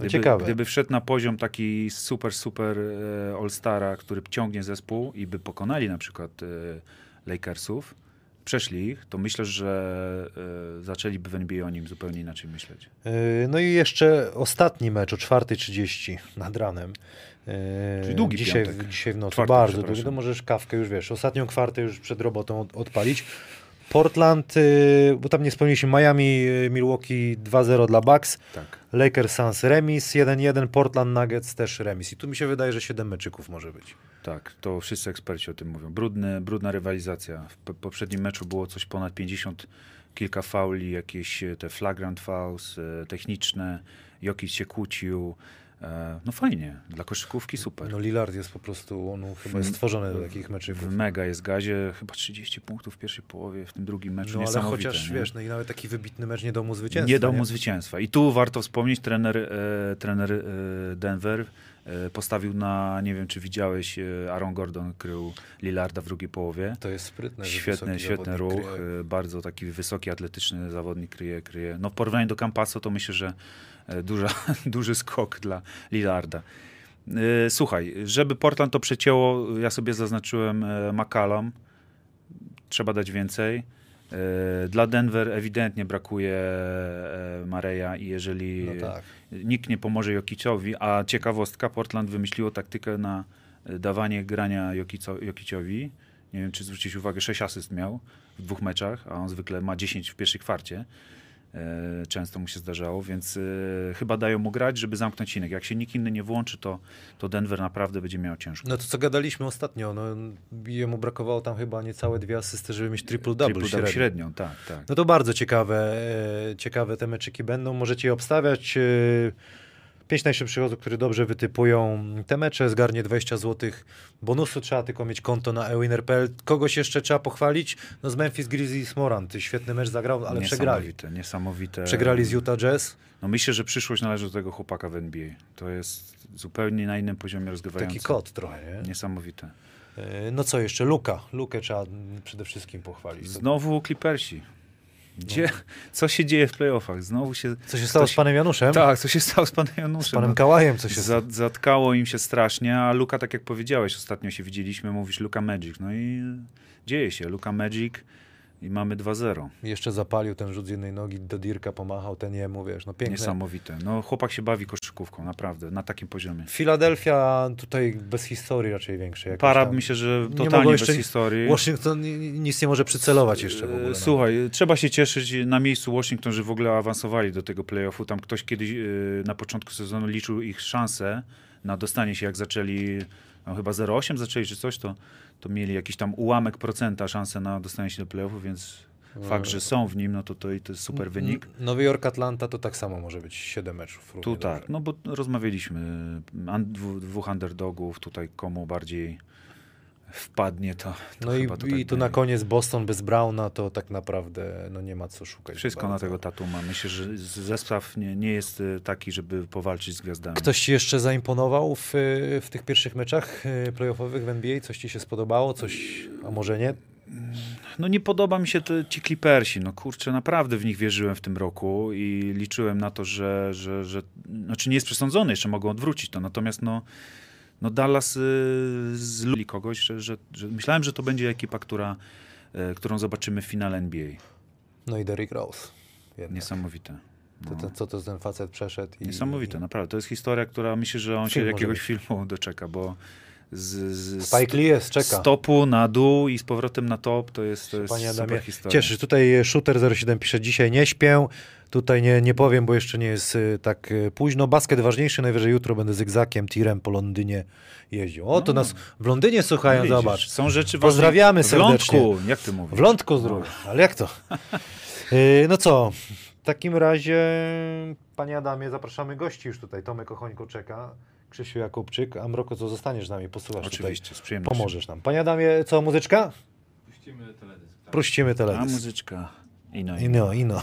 Gdyby, ciekawe. Gdyby wszedł na poziom taki super, super e, All-Stara, który ciągnie zespół i by pokonali na przykład e, Lakersów, przeszli ich, to myślę, że e, zaczęliby w NBA o nim zupełnie inaczej myśleć. Yy, No i jeszcze ostatni mecz o 4.30 nad ranem. Yy, Czyli długi dzisiaj, piątek. w, dzisiaj w nocy. Czwartek, bardzo długi. No możesz kawkę już wiesz, ostatnią kwartę już przed robotą od, odpalić. Portland, yy, bo tam nie wspomnieliśmy, Miami, yy, Milwaukee 2-0 dla Bucks, Tak. Lakers Suns remis 1-1, Portland Nuggets też remis. I tu mi się wydaje, że 7 meczyków może być. Tak, to wszyscy eksperci o tym mówią. Brudny, brudna rywalizacja. W po- poprzednim meczu było coś ponad 50, kilka fauli, jakieś e, te flagrant fouls, e, techniczne. Jokic się kłócił. E, No fajnie, dla koszykówki super. No Lillard jest po prostu, on chyba jest stworzony do takich meczyków. W mega jest gazie, chyba 30 punktów w pierwszej połowie, w tym drugim meczu. No ale chociaż nie? wiesz, no i nawet taki wybitny mecz nie dał mu zwycięstwa. Nie dał mu zwycięstwa. I tu warto wspomnieć, trener, e, trener e, Denver e, postawił na, nie wiem czy widziałeś, e, Aaron Gordon krył Lillarda w drugiej połowie. To jest sprytne. Świetny, świetny ruch, kryje. e, bardzo taki wysoki, atletyczny zawodnik kryje, kryje. No w porównaniu do Campasso to myślę, że duża, (laughs) duży skok dla Lillarda. E, Słuchaj, żeby Portland to przecięło, ja sobie zaznaczyłem e, McCallum, trzeba dać więcej. E, Dla Denver ewidentnie brakuje e, Mareja i jeżeli No tak. nikt nie pomoże Jokiciowi, a ciekawostka, Portland wymyśliło taktykę na e, dawanie grania Jokico, Jokiciowi. Nie wiem, czy zwrócić uwagę, 6 asyst miał w dwóch meczach, a on zwykle ma 10 w pierwszej kwarcie. E, Często mu się zdarzało, więc e, chyba dają mu grać, żeby zamknąć inek. Jak się nikt inny nie włączy, to, to Denver naprawdę będzie miał ciężko. No to co gadaliśmy ostatnio, no jemu brakowało tam chyba niecałe dwie asysty, żeby mieć triple-double Triple-double średnio. średnią, tak, tak. No to bardzo ciekawe, e, ciekawe te meczyki będą. Możecie je obstawiać. Pięć najszybszych osób, które dobrze wytypują te mecze, zgarnie 20 zł bonusu. Trzeba tylko mieć konto na ewinner.pl. Kogoś jeszcze trzeba pochwalić? No z Memphis Grizzlies Morant. Świetny mecz zagrał, ale przegrali. Niesamowite. Przegrali z Utah Jazz. No myślę, że przyszłość należy do tego chłopaka w NBA. To jest zupełnie na innym poziomie rozgrywający. Taki kot trochę, nie? Niesamowite. E, No co jeszcze? Luka. Lukę trzeba przede wszystkim pochwalić. Znowu Clippersi. Gdzie, No. co się dzieje w playoffach? Znowu się... Co się stało ktoś- z panem Januszem? Tak, co się stało z panem Z Januszem? panem No, Kałajem co się stało? za, zatkało im się strasznie, a Luka, tak jak powiedziałeś, ostatnio się widzieliśmy, mówisz Luka Magic. No i dzieje się. Luka Magic i mamy 2-0. Jeszcze zapalił ten rzut z jednej nogi, do Dirka pomachał, ten jemu, wiesz, no piękne. Niesamowite. No chłopak się bawi koszykówką, naprawdę, na takim poziomie. Filadelfia tutaj bez historii raczej większej. Para, tam. myślę, że Nie totalnie mogło bez jeszcze- historii. Washington ni- ni- nic nie może przycelować jeszcze w ogóle. E, no. Słuchaj, trzeba się cieszyć na miejscu Washington, że w ogóle awansowali do tego playoffu. Tam ktoś kiedyś e, na początku sezonu liczył ich szanse na dostanie się, jak zaczęli, no chyba 0,8 zaczęli czy coś, to, to mieli jakiś tam ułamek procenta szansę na dostanie się do playoffu, więc fakt, że są w nim, no to to, to jest super wynik. Nowy Jork, Atlanta to tak samo może być 7 meczów. Tu dobrze. tak, no bo rozmawialiśmy, dwóch underdogów, tutaj komu bardziej wpadnie, to, to No i, to i tak tu na koniec Boston bez Browna to tak naprawdę no nie ma co szukać. Wszystko na tego Tatuma. Myślę, że zestaw nie, nie jest y, taki, żeby powalczyć z gwiazdami. Ktoś ci jeszcze zaimponował w, w tych pierwszych meczach y, playoffowych w NBA? Coś ci się spodobało? Coś, a może nie? No nie podoba mi się te, ci Clippersi. No kurczę, naprawdę w nich wierzyłem w tym roku i liczyłem na to, że, że, że znaczy nie jest przesądzony, jeszcze mogą odwrócić to. Natomiast no, no Dallas y, zluli kogoś, że, że, że myślałem, że to będzie ekipa, która, y, którą zobaczymy w finale NBA. No i Derrick Rose. Jednak. Niesamowite. To, to, co to ten facet przeszedł? I, Niesamowite, naprawdę. To jest historia, która myślę, że on się Film może jakiegoś filmu doczeka, bo z, z Spike Lee jest, czeka. stopu na dół i z powrotem na top, to jest, to jest Panie super Adamie, historia. cieszy. Tutaj e, Shooter07 pisze, dzisiaj nie śpię. Tutaj nie, nie powiem, bo jeszcze nie jest y, tak y, późno. Basket ważniejszy, najwyżej jutro będę zygzakiem, tirem po Londynie jeździł. O, to No. nas w Londynie słuchają, Widzisz, zobacz. Są rzeczy Pozdrawiamy ważne. W serdecznie. lądku, jak ty mówisz? W lądku zdrowia. Ale jak to? (laughs) Y, No co, w takim razie, panie Adamie, zapraszamy gości już tutaj. Tomek Ochońko czeka, Krzysiu Jakubczyk, a Mroko, co zostaniesz z nami, posłuchasz Oczywiście, z tutaj, przyjemnością. pomożesz nam. Panie Adamie, co, muzyczka? Puścimy teledysk. Tak. Puścimy A teledysk. muzyczka. I no, i Ino, ino.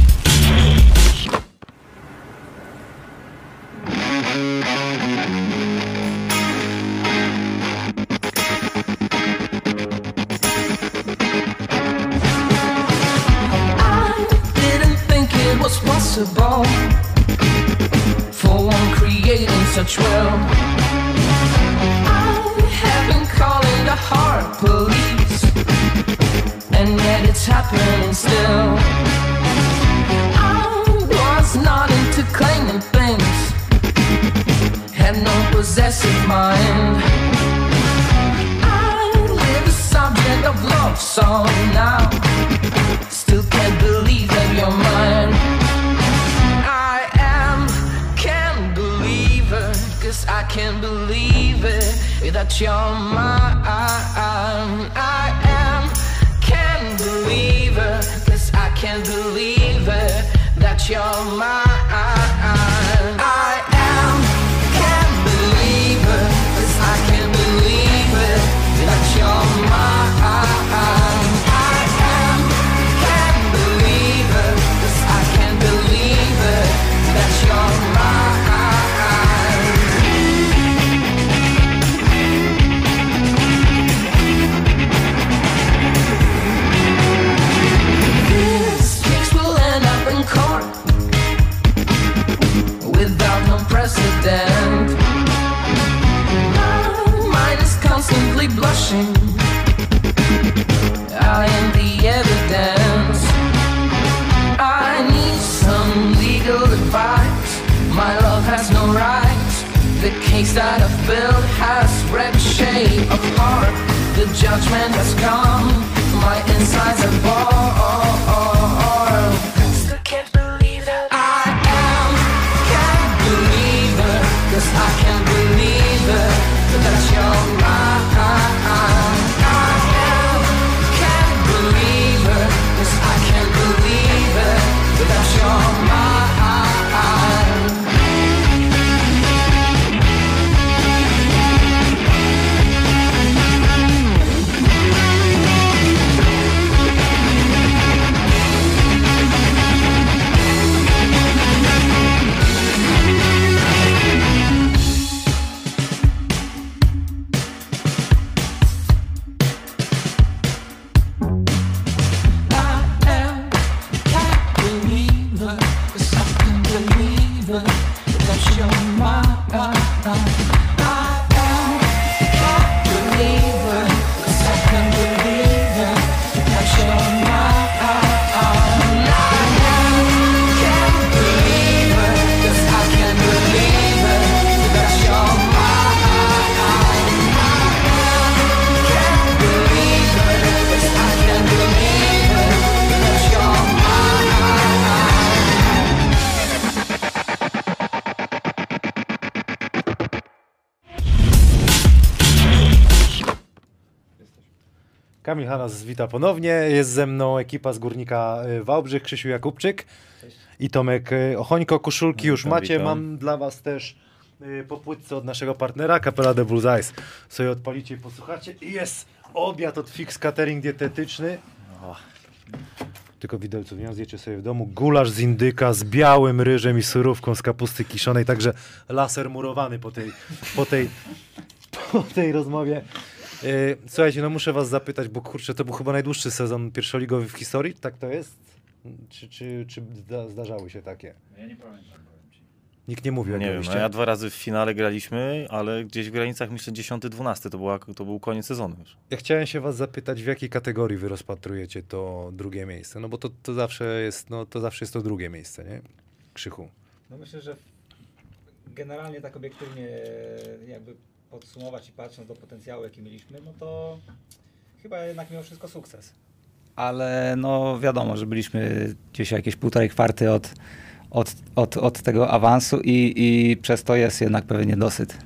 Hanas wita ponownie. Jest ze mną ekipa z Górnika y, Wałbrzych, Krzysiu Jakubczyk i Tomek y, Ochońko. Koszulki już Witam, macie. witam. Mam dla was też y, po płytce od naszego partnera, Capella de Blues Eyes. Sobie odpalicie i posłuchacie. I jest obiad od Fix Catering dietetyczny. O. Tylko widelców nie zjecie sobie w domu. Gulasz z indyka z białym ryżem i surówką z kapusty kiszonej, także laser murowany po tej, po tej, po tej rozmowie. Yy, Słuchajcie, no muszę was zapytać, bo kurczę, to był chyba najdłuższy sezon pierwszoligowy w historii, tak to jest? Czy, czy, czy zda, zdarzały się takie? Ja nie pamiętam, powiem ci. Nikt nie mówił, jak Nie wiem, no ja dwa razy w finale graliśmy, ale gdzieś w granicach myślę 10-12 to, była, to był koniec sezonu już. Ja chciałem się was zapytać, w jakiej kategorii wy rozpatrujecie to drugie miejsce? No bo to, to zawsze jest, no to zawsze jest to drugie miejsce, nie? Krzychu. No myślę, że generalnie tak obiektywnie jakby podsumować i patrząc do potencjału, jaki mieliśmy, no to chyba jednak mimo wszystko sukces. Ale no wiadomo, że byliśmy gdzieś jakieś półtorej kwarty od, od, od, od tego awansu i, i przez to jest jednak pewien niedosyt.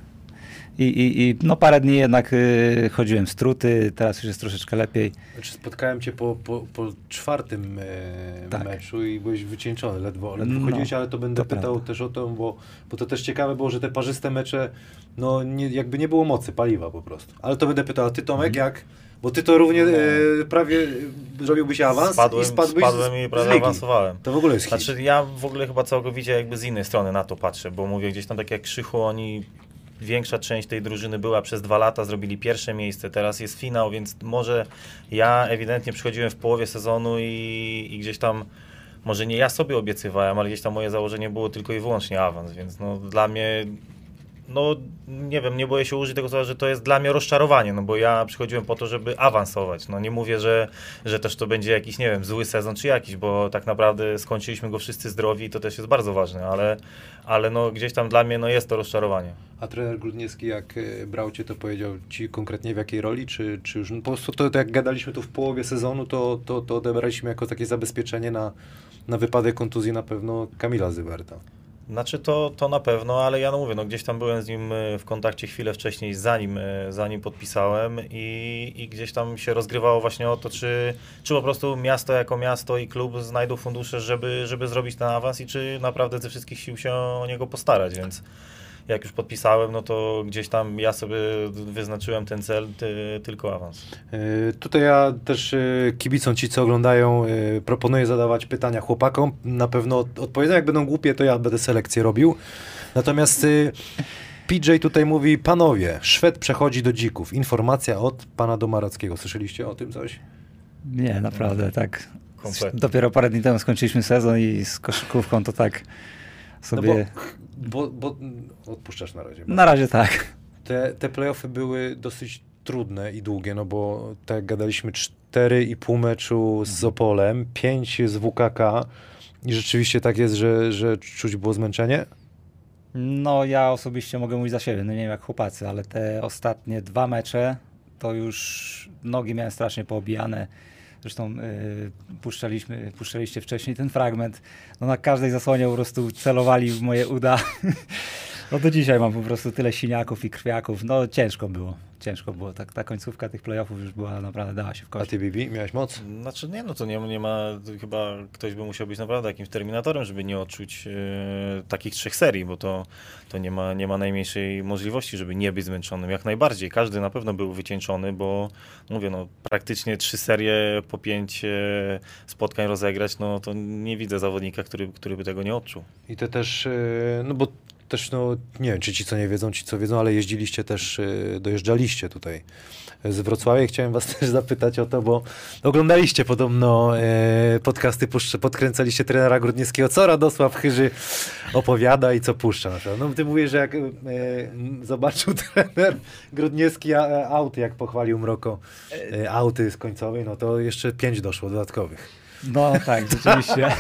I, i, i no parę dni jednak y, chodziłem z truty, teraz już jest troszeczkę lepiej. Znaczy spotkałem cię po, po, po czwartym e, Tak. meczu i byłeś wycieńczony, ledwo, ledwo No, chodziłeś, ale to będę to pytał prawda. też o to, bo, bo to też ciekawe było, że te parzyste mecze, no nie, jakby nie było mocy, paliwa po prostu. Ale to będę pytał, a ty Tomek Mhm. jak? Bo ty to równie e, prawie zrobiłbyś awans Spadłem, i spadłeś spadłem z, i prawie awansowałem. To w ogóle jest hit. Znaczy ja w ogóle chyba całkowicie jakby z innej strony na to patrzę, bo mówię gdzieś tam tak jak Krzychu, oni większa część tej drużyny była przez dwa lata, zrobili pierwsze miejsce, teraz jest finał, więc może ja ewidentnie przychodziłem w połowie sezonu i, i gdzieś tam może nie ja sobie obiecywałem, ale gdzieś tam moje założenie było tylko i wyłącznie awans, więc no dla mnie no nie wiem, nie boję się użyć tego słowa, że to jest dla mnie rozczarowanie, no bo ja przychodziłem po to, żeby awansować. No nie mówię, że, że też to będzie jakiś, nie wiem, zły sezon czy jakiś, bo tak naprawdę skończyliśmy go wszyscy zdrowi i to też jest bardzo ważne, ale, ale no gdzieś tam dla mnie no jest to rozczarowanie. A trener Grudniewski jak e, brał cię, to powiedział ci konkretnie w jakiej roli, czy, czy już, no po prostu to, to jak gadaliśmy tu w połowie sezonu, to, to, to odebraliśmy jako takie zabezpieczenie na, na wypadek kontuzji na pewno Kamila Zyberta. Znaczy to, to na pewno, ale ja no mówię, no gdzieś tam byłem z nim e, w kontakcie chwilę wcześniej, zanim, e, zanim podpisałem i, i gdzieś tam się rozgrywało właśnie o to, czy, czy po prostu miasto jako miasto i klub znajdą fundusze, żeby, żeby zrobić ten awans i czy naprawdę ze wszystkich sił się o niego postarać, więc jak już podpisałem, no to gdzieś tam ja sobie wyznaczyłem ten cel, ty, tylko awans. E, Tutaj ja też e, kibicom ci, co oglądają, e, proponuję zadawać pytania chłopakom. Na pewno od- odpowiedzą, jak będą głupie, to ja będę selekcję robił. Natomiast PJ tutaj mówi, panowie, Szwed przechodzi do dzików. Informacja od pana Domarackiego. Słyszeliście o tym coś? Nie, naprawdę, tak. Kompletnie. Dopiero parę dni temu skończyliśmy sezon i z koszykówką to tak sobie... No bo, bo, odpuszczasz na razie. Na razie tak. Te, te playoffy były dosyć trudne i długie, no bo tak jak gadaliśmy, 4,5 meczu z Opolem, 5 z WKK i rzeczywiście tak jest, że, że czuć było zmęczenie. No ja osobiście mogę mówić za siebie, no nie wiem jak chłopacy, ale te ostatnie dwa mecze to już nogi miałem strasznie poobijane. Zresztą yy, puszczaliśmy, puszczaliście wcześniej ten fragment. No na każdej zasłonie po prostu celowali w moje uda. (laughs) No do dzisiaj mam po prostu tyle siniaków i krwiaków. No ciężko było, ciężko było. Tak, ta końcówka tych playoffów już była naprawdę, dała się w A kość. ty, Bibi, miałeś moc? Znaczy nie, no to nie, nie ma, to chyba ktoś by musiał być naprawdę jakimś terminatorem, żeby nie odczuć e, takich trzech serii, bo to, to nie, ma, nie ma najmniejszej możliwości, żeby nie być zmęczonym. Jak najbardziej, każdy na pewno był wycieńczony, bo mówię, no praktycznie trzy serie po pięć e, spotkań rozegrać, no to nie widzę zawodnika, który, który by tego nie odczuł. I to też, e, no bo też, no nie wiem, czy ci co nie wiedzą, ci co wiedzą, ale jeździliście też, e, dojeżdżaliście tutaj z Wrocławia. Chciałem was (laughs) też zapytać o to, bo oglądaliście podobno e, podcasty, podkręcaliście trenera Grudniewskiego, co Radosław Chyży opowiada i co puszcza. No ty mówisz, że jak e, zobaczył (laughs) trener Grudniewski e, auty, jak pochwalił Mroko auty z końcowej, no to jeszcze pięć doszło dodatkowych. No tak, rzeczywiście. (laughs)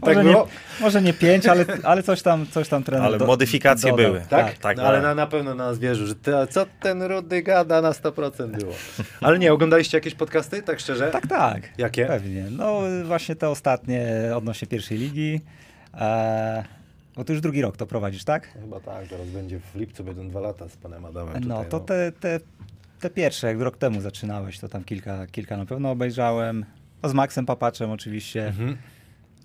Tak może, nie, było? może nie pięć, ale, ale coś tam, coś tam trener Ale do- modyfikacje dodał. były. Tak? tak, no, ale tak. na, na pewno na nas wierzył, że ty, a co ten Rudy gada na 100% było. Ale nie, oglądaliście jakieś podcasty, tak szczerze? Tak, tak. Jakie? Pewnie. No właśnie te ostatnie odnośnie pierwszej ligi. E, bo ty już drugi rok to prowadzisz, tak? Chyba tak, zaraz będzie w lipcu, będą dwa lata z panem Adamem No tutaj, to te, te, te pierwsze, jak rok temu zaczynałeś, to tam kilka, kilka na pewno obejrzałem. No z Maxem Papaczem oczywiście. Mhm.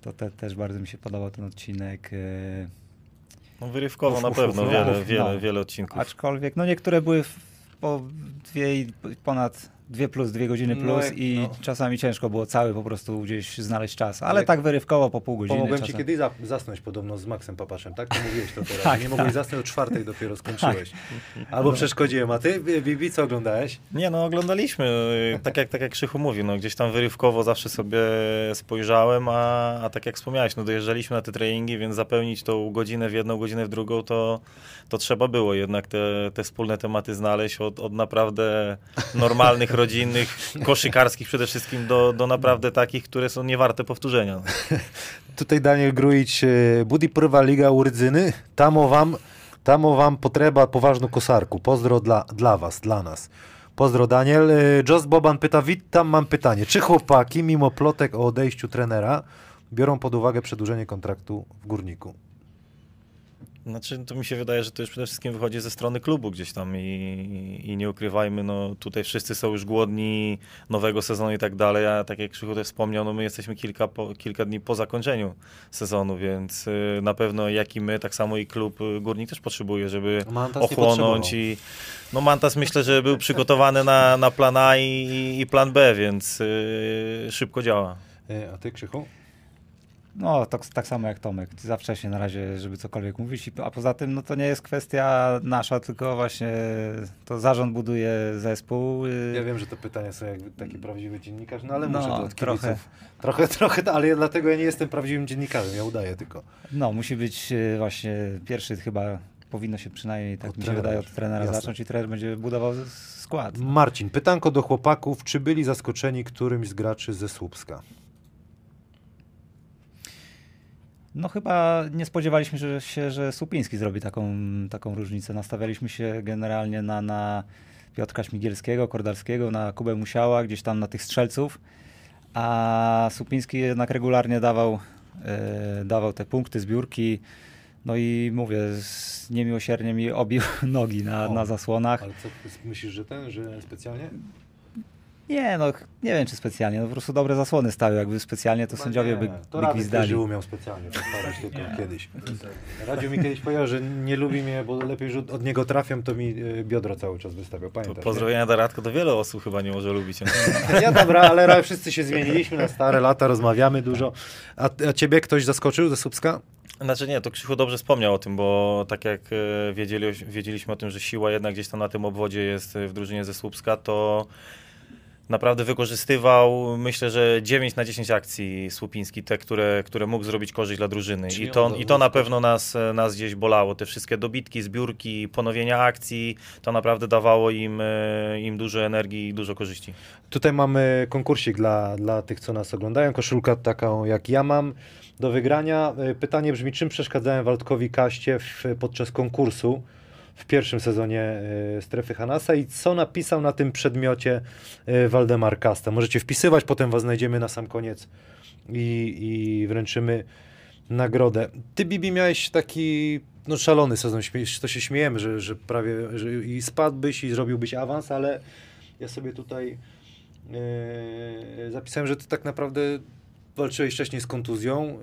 To te, też bardzo mi się podobał ten odcinek. E, No wyrywkowo Uf, na uf, pewno, uf, wiele, uf, wiele, no. wiele odcinków. aczkolwiek, no niektóre były w, po dwie i ponad dwie plus, dwie godziny No plus jak- i no. czasami ciężko było cały po prostu gdzieś znaleźć czas. Ale Jak- tak wyrywkowo po pół godziny. Pomogłem ci czasem. kiedyś za, zasnąć podobno z Maxem Papaczem, tak? To mówiłeś to teraz. (laughs) Tak, nie mogłeś tak. zasnąć o czwartej, dopiero skończyłeś. (laughs) Albo przeszkodziłem. A ty, Bibi, co oglądałeś? Nie, no oglądaliśmy, tak jak, tak jak Krzychu mówi, no gdzieś tam wyrywkowo zawsze sobie spojrzałem, a, a tak jak wspomniałeś, no dojeżdżaliśmy na te treningi, więc zapełnić tą godzinę w jedną, godzinę w drugą, to, to trzeba było jednak te, te wspólne tematy znaleźć od, od naprawdę normalnych, (laughs) rodzinnych, koszykarskich przede wszystkim do, do naprawdę takich, które są niewarte powtórzenia. (laughs) Tutaj Daniel Grujić, e, Budi prva liga u Rdzyny, tamo wam Tamo wam potrzeba poważną kosarku. Pozdro dla, dla was, dla nas. Pozdro Daniel. Y, Jost Boban pyta, witam, mam pytanie. Czy chłopaki, mimo plotek o odejściu trenera, biorą pod uwagę przedłużenie kontraktu w Górniku? Znaczy, to mi się wydaje, że to już przede wszystkim wychodzi ze strony klubu gdzieś tam i, i nie ukrywajmy, no tutaj wszyscy są już głodni nowego sezonu i tak dalej, a tak jak Krzychu też wspomniał, no my jesteśmy kilka, po, kilka dni po zakończeniu sezonu, więc y, na pewno jak i my, tak samo i klub y, Górnik też potrzebuje, żeby Mantas nie ochłonąć i no Mantas myślę, że był przygotowany na, na plan A i, i plan B, więc y, szybko działa. Y, A ty, Krzychu? No, tak, tak samo jak Tomek. Za wcześnie na razie, żeby cokolwiek mówić. A poza tym, no to nie jest kwestia nasza, tylko właśnie to zarząd buduje zespół. y, Ja wiem, że te pytania są jak taki prawdziwy dziennikarz, no ale No, muszę to od trochę. kibiców. Trochę, (laughs) trochę, ale ja dlatego ja nie jestem prawdziwym dziennikarzem, ja udaję tylko. No, musi być y, właśnie pierwszy chyba powinno się przynajmniej, tak Od mi się trenera wydaje, od trenera Jasne. zacząć i trener będzie budował skład. Marcin, pytanko do chłopaków, czy byli zaskoczeni którymś z graczy ze Słupska? No chyba nie spodziewaliśmy że, się, że Supiński zrobi taką, taką różnicę. Nastawialiśmy się generalnie na, na Piotrka Śmigielskiego, Kordalskiego, na Kubę Musiała, gdzieś tam na tych strzelców, a Supiński jednak regularnie dawał, e, dawał te punkty, zbiórki. No i mówię, niemiłosiernie mi obił (laughs) nogi na, O, na zasłonach. Ale co, myślisz, że ten, że specjalnie? Nie, no nie wiem czy specjalnie, no po prostu dobre zasłony stały, jakby specjalnie to sędziowie by, To by Radek umiał specjalnie podpadać (laughs) tylko kiedyś. Radziu mi kiedyś powiedział, że nie lubi mnie, bo lepiej, że od niego trafiam, to mi y, biodro cały czas wystawiał. Pamiętasz? nie? pozdrowienia do Radka, to wiele osób chyba nie może lubić. (laughs) Ja dobra, ale wszyscy się zmieniliśmy na stare lata, rozmawiamy dużo. A, a ciebie ktoś zaskoczył ze Słupska? Znaczy nie, to Krzychu dobrze wspomniał o tym, bo tak jak e, wiedzieli, wiedzieliśmy o tym, że siła jednak gdzieś tam na tym obwodzie jest e, w drużynie ze Słupska, to naprawdę wykorzystywał, myślę, że 9 na 10 akcji Słupiński, te, które, które mógł zrobić korzyść dla drużyny. Czyli I to, I to na pewno nas, e, nas gdzieś bolało. Te wszystkie dobitki, zbiórki, ponowienia akcji, to naprawdę dawało im, e, im dużo energii i dużo korzyści. Tutaj mamy konkursik dla, dla tych, co nas oglądają. Koszulka taką, jak ja mam, do wygrania. Y, Pytanie brzmi, czym przeszkadzałem Waldkowi Kaście w, podczas konkursu w pierwszym sezonie y, Strefy Hanasa i co napisał na tym przedmiocie y, Waldemar Kasta. Możecie wpisywać, potem was znajdziemy na sam koniec i, i wręczymy nagrodę. Ty, Bibi, miałeś taki no, szalony sezon, to się śmiejemy, że, że prawie że i spadłbyś i zrobiłbyś awans, ale ja sobie tutaj Yy, zapisałem, że ty tak naprawdę walczyłeś wcześniej z kontuzją.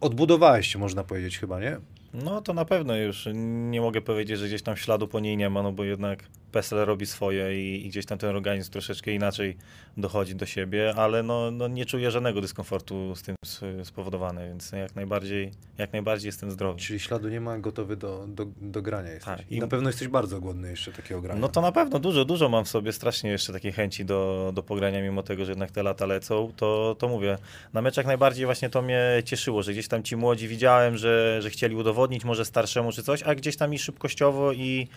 Odbudowałeś się, można powiedzieć, chyba, nie? No to na pewno już nie mogę powiedzieć, że gdzieś tam śladu po niej nie ma, no bo jednak PESEL robi swoje i, i gdzieś tam ten organizm troszeczkę inaczej dochodzi do siebie, ale no, no nie czuję żadnego dyskomfortu z tym spowodowany, więc jak najbardziej, jak najbardziej jestem zdrowy. Czyli śladu nie ma, gotowy do, do, do grania jesteś. Tak. I na pewno jesteś bardzo głodny jeszcze takiego grania. No to na pewno dużo, dużo mam w sobie strasznie jeszcze takiej chęci do, do pogrania, mimo tego, że jednak te lata lecą, to, to mówię. Na meczach najbardziej właśnie to mnie cieszyło, że gdzieś tam ci młodzi widziałem, że, że chcieli udowodnić może starszemu czy coś, a gdzieś tam i szybkościowo i,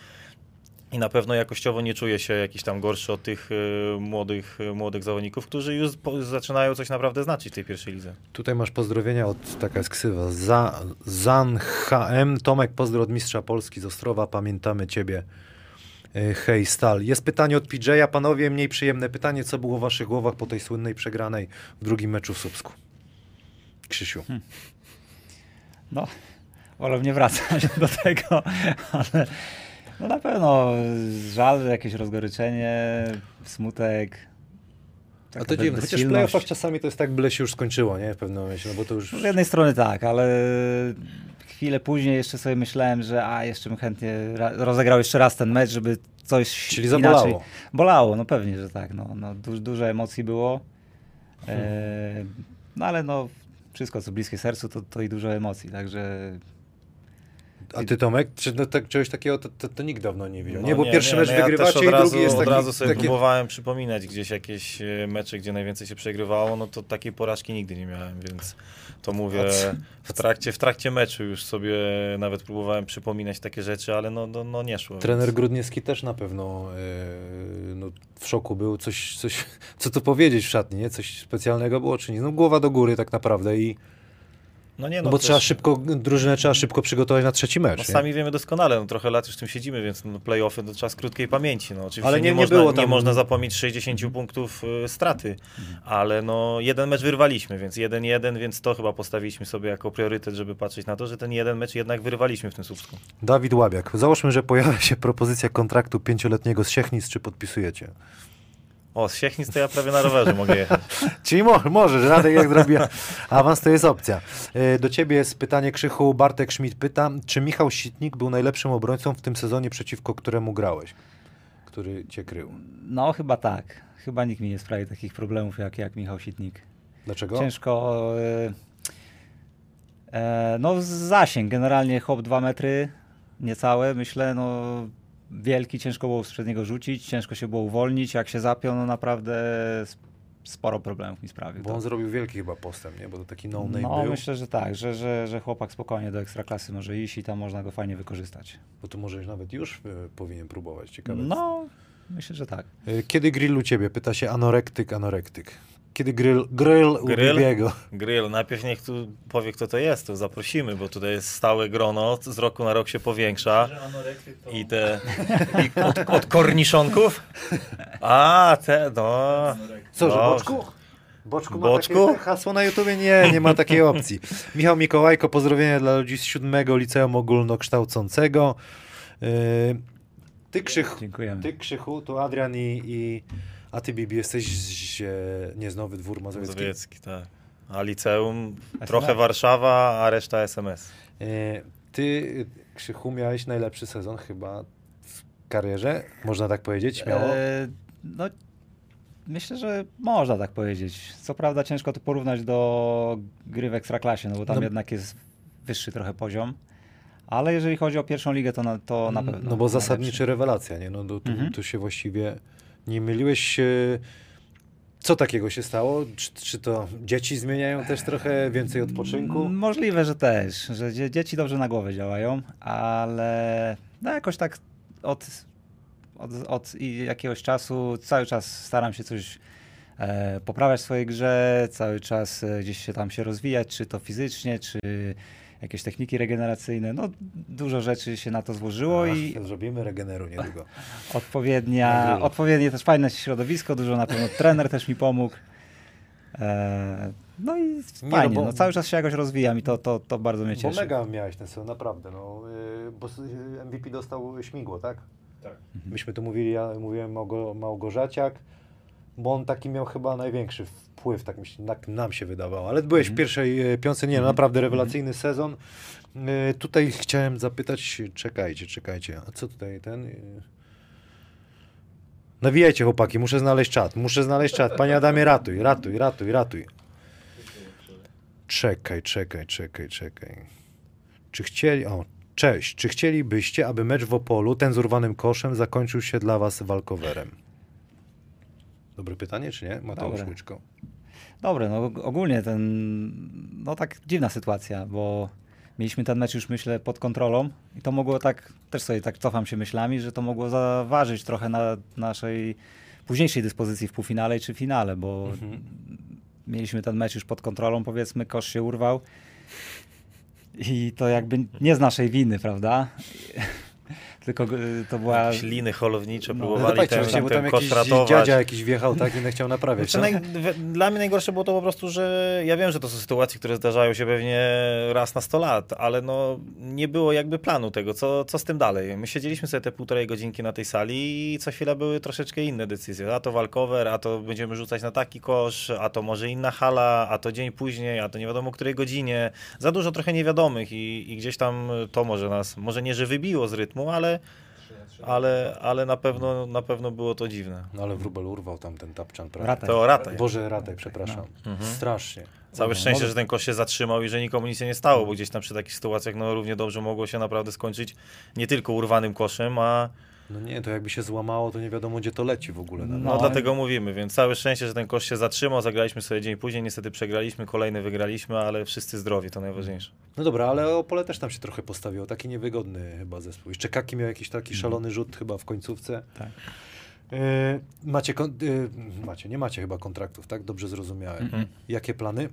i na pewno jakościowo nie czuję się jakiś tam gorszy od tych y, młodych, y, młodych zawodników, którzy już po, zaczynają coś naprawdę znaczyć w tej pierwszej lidze. Tutaj masz pozdrowienia od, taka jest ksywa, Za, Zan HM. Tomek, pozdro od mistrza Polski z Ostrowa, pamiętamy ciebie. Yy, Hej, Stal. Jest pytanie od PJ'a. Panowie, mniej przyjemne pytanie. Co było w waszych głowach po tej słynnej przegranej w drugim meczu w Słupsku? Krzysiu. No, wolę nie wracać (laughs) do tego, ale no na pewno żal, jakieś rozgoryczenie, smutek. A to dziwne, chociaż w playoffach czasami to jest tak, byle się już skończyło, nie? W pewnym momencie, no bo to już... Z jednej strony tak, ale chwilę później jeszcze sobie myślałem, że a jeszcze bym chętnie ra- rozegrał jeszcze raz ten mecz, żeby coś Czyli inaczej. zabolało. Bolało, no pewnie, że tak. No, no, du- dużo emocji było. E, no ale no wszystko co bliskie sercu to, to i dużo emocji, także A ty Tomek, czy no, tak, czegoś takiego to, to, to nikt dawno nie widział. No nie, bo pierwszy mecz no ja wygrywacie też i od razu, drugi jest od taki... razu sobie taki... próbowałem przypominać gdzieś jakieś e, mecze, gdzie najwięcej się przegrywało, no to takiej porażki nigdy nie miałem, więc to mówię w trakcie, w trakcie meczu już sobie nawet próbowałem przypominać takie rzeczy, ale no, no, no nie szło. Trener więc... Grudniewski też na pewno e, no, w szoku był. Coś, coś, co tu powiedzieć w szatni, nie? Coś specjalnego było czy nie? No głowa do góry tak naprawdę i No nie, No bo też- trzeba szybko, drużynę trzeba szybko przygotować na trzeci mecz. No nie? sami wiemy doskonale, no trochę lat już w tym siedzimy, więc no, play-offy to czas krótkiej pamięci. No, oczywiście Ale nie, nie- nie można, było nie tam- można zapomnieć 60 punktów y, straty, ale no jeden mecz wyrwaliśmy, więc 1-1, więc to chyba postawiliśmy sobie jako priorytet, żeby patrzeć na to, że ten jeden mecz jednak wyrwaliśmy w tym Słupsku. Dawid Łabiak. Załóżmy, że pojawia się propozycja kontraktu pięcioletniego z Siechnic, czy podpisujecie? O, z Siechnic to ja prawie na rowerze mogę jechać. (laughs) Czyli mo możesz, Radek jak zrobi awans, to jest opcja. E, Do ciebie jest pytanie Krzychu. Bartek Schmidt pyta, czy Michał Sitnik był najlepszym obrońcą w tym sezonie, przeciwko któremu grałeś? Który cię krył. No chyba tak. Chyba nikt mi nie sprawi takich problemów jak, jak Michał Sitnik. Dlaczego? Ciężko. E, e, no zasięg, generalnie hop 2 metry, niecałe, myślę, no wielki, ciężko było z niego rzucić, ciężko się było uwolnić, jak się zapiął, no naprawdę sporo problemów mi sprawił. Bo To- on zrobił wielki chyba postęp, nie? Bo to taki no-name no był. myślę, że tak, że, że, że chłopak spokojnie do ekstraklasy może iść i tam można go fajnie wykorzystać. Bo tu może nawet już e, powinien próbować. Ciekawe. No, myślę, że tak. E, Kiedy grill u ciebie? Pyta się anorektyk, anorektyk. Kiedy grill, grill u Grill? Bibiego? Grill, najpierw niech tu powie, kto to jest, to zaprosimy, bo tutaj jest stałe grono, z roku na rok się powiększa. I te i od, od korniszonków? A, te, no. Co, że boczku? Boczku, ma Boczku? Takie hasło na YouTubie? Nie, nie ma takiej opcji. (laughs) Michał Mikołajko, pozdrowienia dla ludzi z siódmego liceum ogólnokształcącego. Yy, Ty, Krzychu, Dziękujemy. ty Krzychu, to Adrian i, i a ty Bibi jesteś z, nie z Nowy Dwór Mazowiecki. Mazowiecki, tak. A liceum, SMS. trochę Warszawa, a reszta SMS. E, Ty, Krzychu, miałeś najlepszy sezon chyba w karierze, można tak powiedzieć, śmiało. E, no, myślę, że można tak powiedzieć. Co prawda ciężko to porównać do gry w Ekstraklasie, no bo tam No- jednak jest wyższy trochę poziom. Ale jeżeli chodzi o pierwszą ligę, to na, to na pewno. No bo zasadniczy rewelacja, nie? No tu, Mhm. tu się właściwie nie myliłeś. e, Co takiego się stało? Czy, czy to dzieci zmieniają też trochę więcej odpoczynku? Możliwe, że też, że dzie- dzieci dobrze na głowę działają, ale no jakoś tak od, od, od jakiegoś czasu cały czas staram się coś e, poprawiać w swojej grze, cały czas e, gdzieś się tam się rozwijać, czy to fizycznie, czy jakieś techniki regeneracyjne. No dużo rzeczy się na to złożyło Ach, i Zrobimy regeneru niedługo. (laughs) odpowiednia, odpowiednie też fajne środowisko, dużo na pewno trener też mi pomógł. E, no i Nie, fajnie, no bo- no, cały czas się jakoś rozwijam i to, to, to bardzo mnie Bo cieszy. mega miałeś ten sezon, naprawdę. No, y, bo y, MVP dostał śmigło, tak? Tak. Myśmy tu mówili, ja mówiłem Małgo, Małgorzaciak, bo on taki miał chyba największy wpływ, tak mi się, tak nam się wydawało. Ale byłeś w pierwszej y, piątce, nie, no, naprawdę rewelacyjny sezon. Y, Tutaj chciałem zapytać, czekajcie, czekajcie, a co tutaj ten... y, Nawijajcie chłopaki, muszę znaleźć czat, muszę znaleźć czat. Panie Adamie, ratuj, ratuj, ratuj, ratuj. Czekaj, czekaj, czekaj, czekaj. Czy chcieli... O, cześć. Czy chcielibyście, aby mecz w Opolu, ten z urwanym koszem, zakończył się dla was walkowerem? Dobre pytanie, czy nie? Mateusz Dobre. Łyczko. Dobre, no og- ogólnie ten, no tak dziwna sytuacja, bo mieliśmy ten mecz już myślę pod kontrolą i to mogło tak, też sobie tak cofam się myślami, że to mogło zaważyć trochę na naszej późniejszej dyspozycji w półfinale czy finale, bo mieliśmy ten mecz już pod kontrolą, powiedzmy, kosz się urwał i to jakby nie z naszej winy, prawda? Tylko y, to była... Jakieś liny holownicze No. No próbowali dawajcie, ten, właśnie, bo tam ten kosz jakiś ratować. dziadzia jakiś wjechał, tak, i nie chciał naprawiać. Znaczy, no? naj, dla mnie najgorsze było to po prostu, że ja wiem, że to są sytuacje, które zdarzają się pewnie raz na 100 lat, ale no nie było jakby planu tego, co, co z tym dalej. My siedzieliśmy sobie te półtorej godzinki na tej sali i co chwila były troszeczkę inne decyzje. A to walkover, a to będziemy rzucać na taki kosz, a to może inna hala, a to dzień później, a to nie wiadomo o której godzinie. Za dużo trochę niewiadomych i, i gdzieś tam to może nas, może nie, że wybiło z rytmu, ale, ale, ale na, pewno, na pewno było to dziwne. No ale wróbel urwał tam ten tapczan, prawda? Rataj. To rataj. Boże, rataj, przepraszam. Mhm. Strasznie. Całe No, szczęście, że ten kosz się zatrzymał i że nikomu nic się nie stało, bo gdzieś tam przy takich sytuacjach no, równie dobrze mogło się naprawdę skończyć nie tylko urwanym koszem, a No nie, to jakby się złamało, to nie wiadomo, gdzie to leci w ogóle. no, No, No, dlatego mówimy, więc całe szczęście, że ten kosz się zatrzymał, zagraliśmy sobie dzień później, niestety przegraliśmy, kolejny wygraliśmy, ale wszyscy zdrowi, to najważniejsze. no dobra, ale Opole też tam się trochę postawiło. Taki niewygodny chyba zespół. Jeszcze Kaki miał jakiś taki szalony rzut chyba w końcówce. Tak. Yy, macie, yy, macie, nie macie chyba kontraktów, tak? Dobrze zrozumiałem. Mhm. Jakie plany?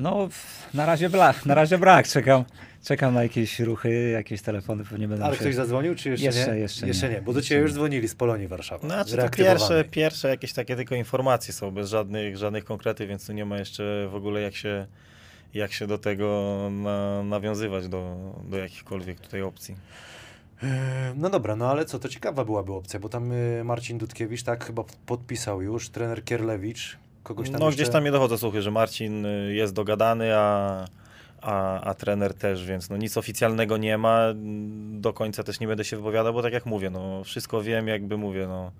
No, na razie, bla, na razie brak. Czekam, czekam na jakieś ruchy, jakieś telefony pewnie będą Ale się... ktoś zadzwonił, czy jeszcze, Jeszcze- nie? jeszcze jeszcze nie. nie. Bo do ciebie już dzwonili z Polonii Warszawa. Znaczy to pierwsze, pierwsze jakieś takie tylko informacje są, bez żadnych, żadnych konkretów, więc tu nie ma jeszcze w ogóle jak się, jak się do tego na, nawiązywać, do, do jakichkolwiek tutaj opcji. E, No dobra, no ale co, to ciekawa byłaby opcja, bo tam y, Marcin Dudkiewicz tak chyba podpisał już, trener Kierlewicz, kogoś tam No jeszcze... gdzieś tam nie dochodzą słuchy, że Marcin y, jest dogadany, a, a, a trener też, więc no nic oficjalnego nie ma. Do końca też nie będę się wypowiadał, bo tak jak mówię, no wszystko wiem, jakby mówię, no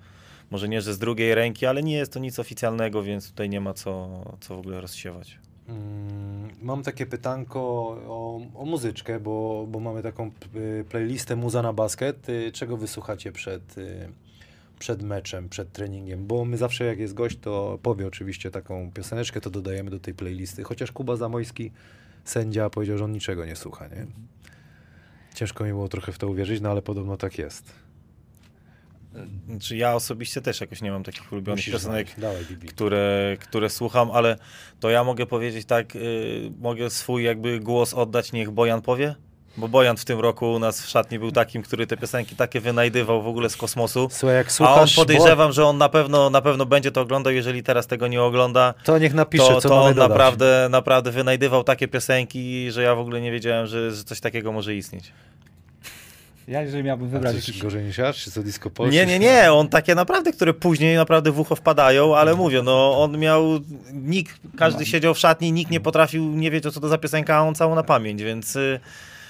może nie, że z drugiej ręki, ale nie jest to nic oficjalnego, więc tutaj nie ma co, co w ogóle rozsiewać. Mm, Mam takie pytanko o, o muzyczkę, bo, bo mamy taką y, playlistę Muza na basket. Y, Czego wysłuchacie przed, przed meczem, przed treningiem? Bo my zawsze jak jest gość, to powie oczywiście taką pioseneczkę, to dodajemy do tej playlisty. Chociaż Kuba Zamojski, sędzia, powiedział, że on niczego nie słucha, nie? Ciężko mi było trochę w to uwierzyć, no ale podobno tak jest. Znaczy ja osobiście też jakoś nie mam takich ulubionych Musisz piosenek. Dawaj, które, które słucham, ale to ja mogę powiedzieć tak, y, mogę swój jakby głos oddać, niech Bojan powie? Bo Bojan w tym roku u nas w szatni był takim, który te piosenki takie wynajdywał w ogóle z kosmosu. Słuchaj, jak A on słuchasz, podejrzewam, że on na pewno, na pewno będzie to oglądał, jeżeli teraz tego nie ogląda, bo to niech napisze, to, co to mamy on dodać. naprawdę, naprawdę wynajdywał takie piosenki, że ja w ogóle nie wiedziałem, że, że coś takiego może istnieć. Ja jeżeli miałbym A wybrać coś jakiś... gorzej niż ja, czy co disco Polo, Nie, nie, nie, on takie naprawdę, które później naprawdę w ucho wpadają, ale mówię, no on miał, nikt, każdy siedział w szatni, nikt nie potrafił, nie wiedział co to za piosenka, a on całą na pamięć, więc y,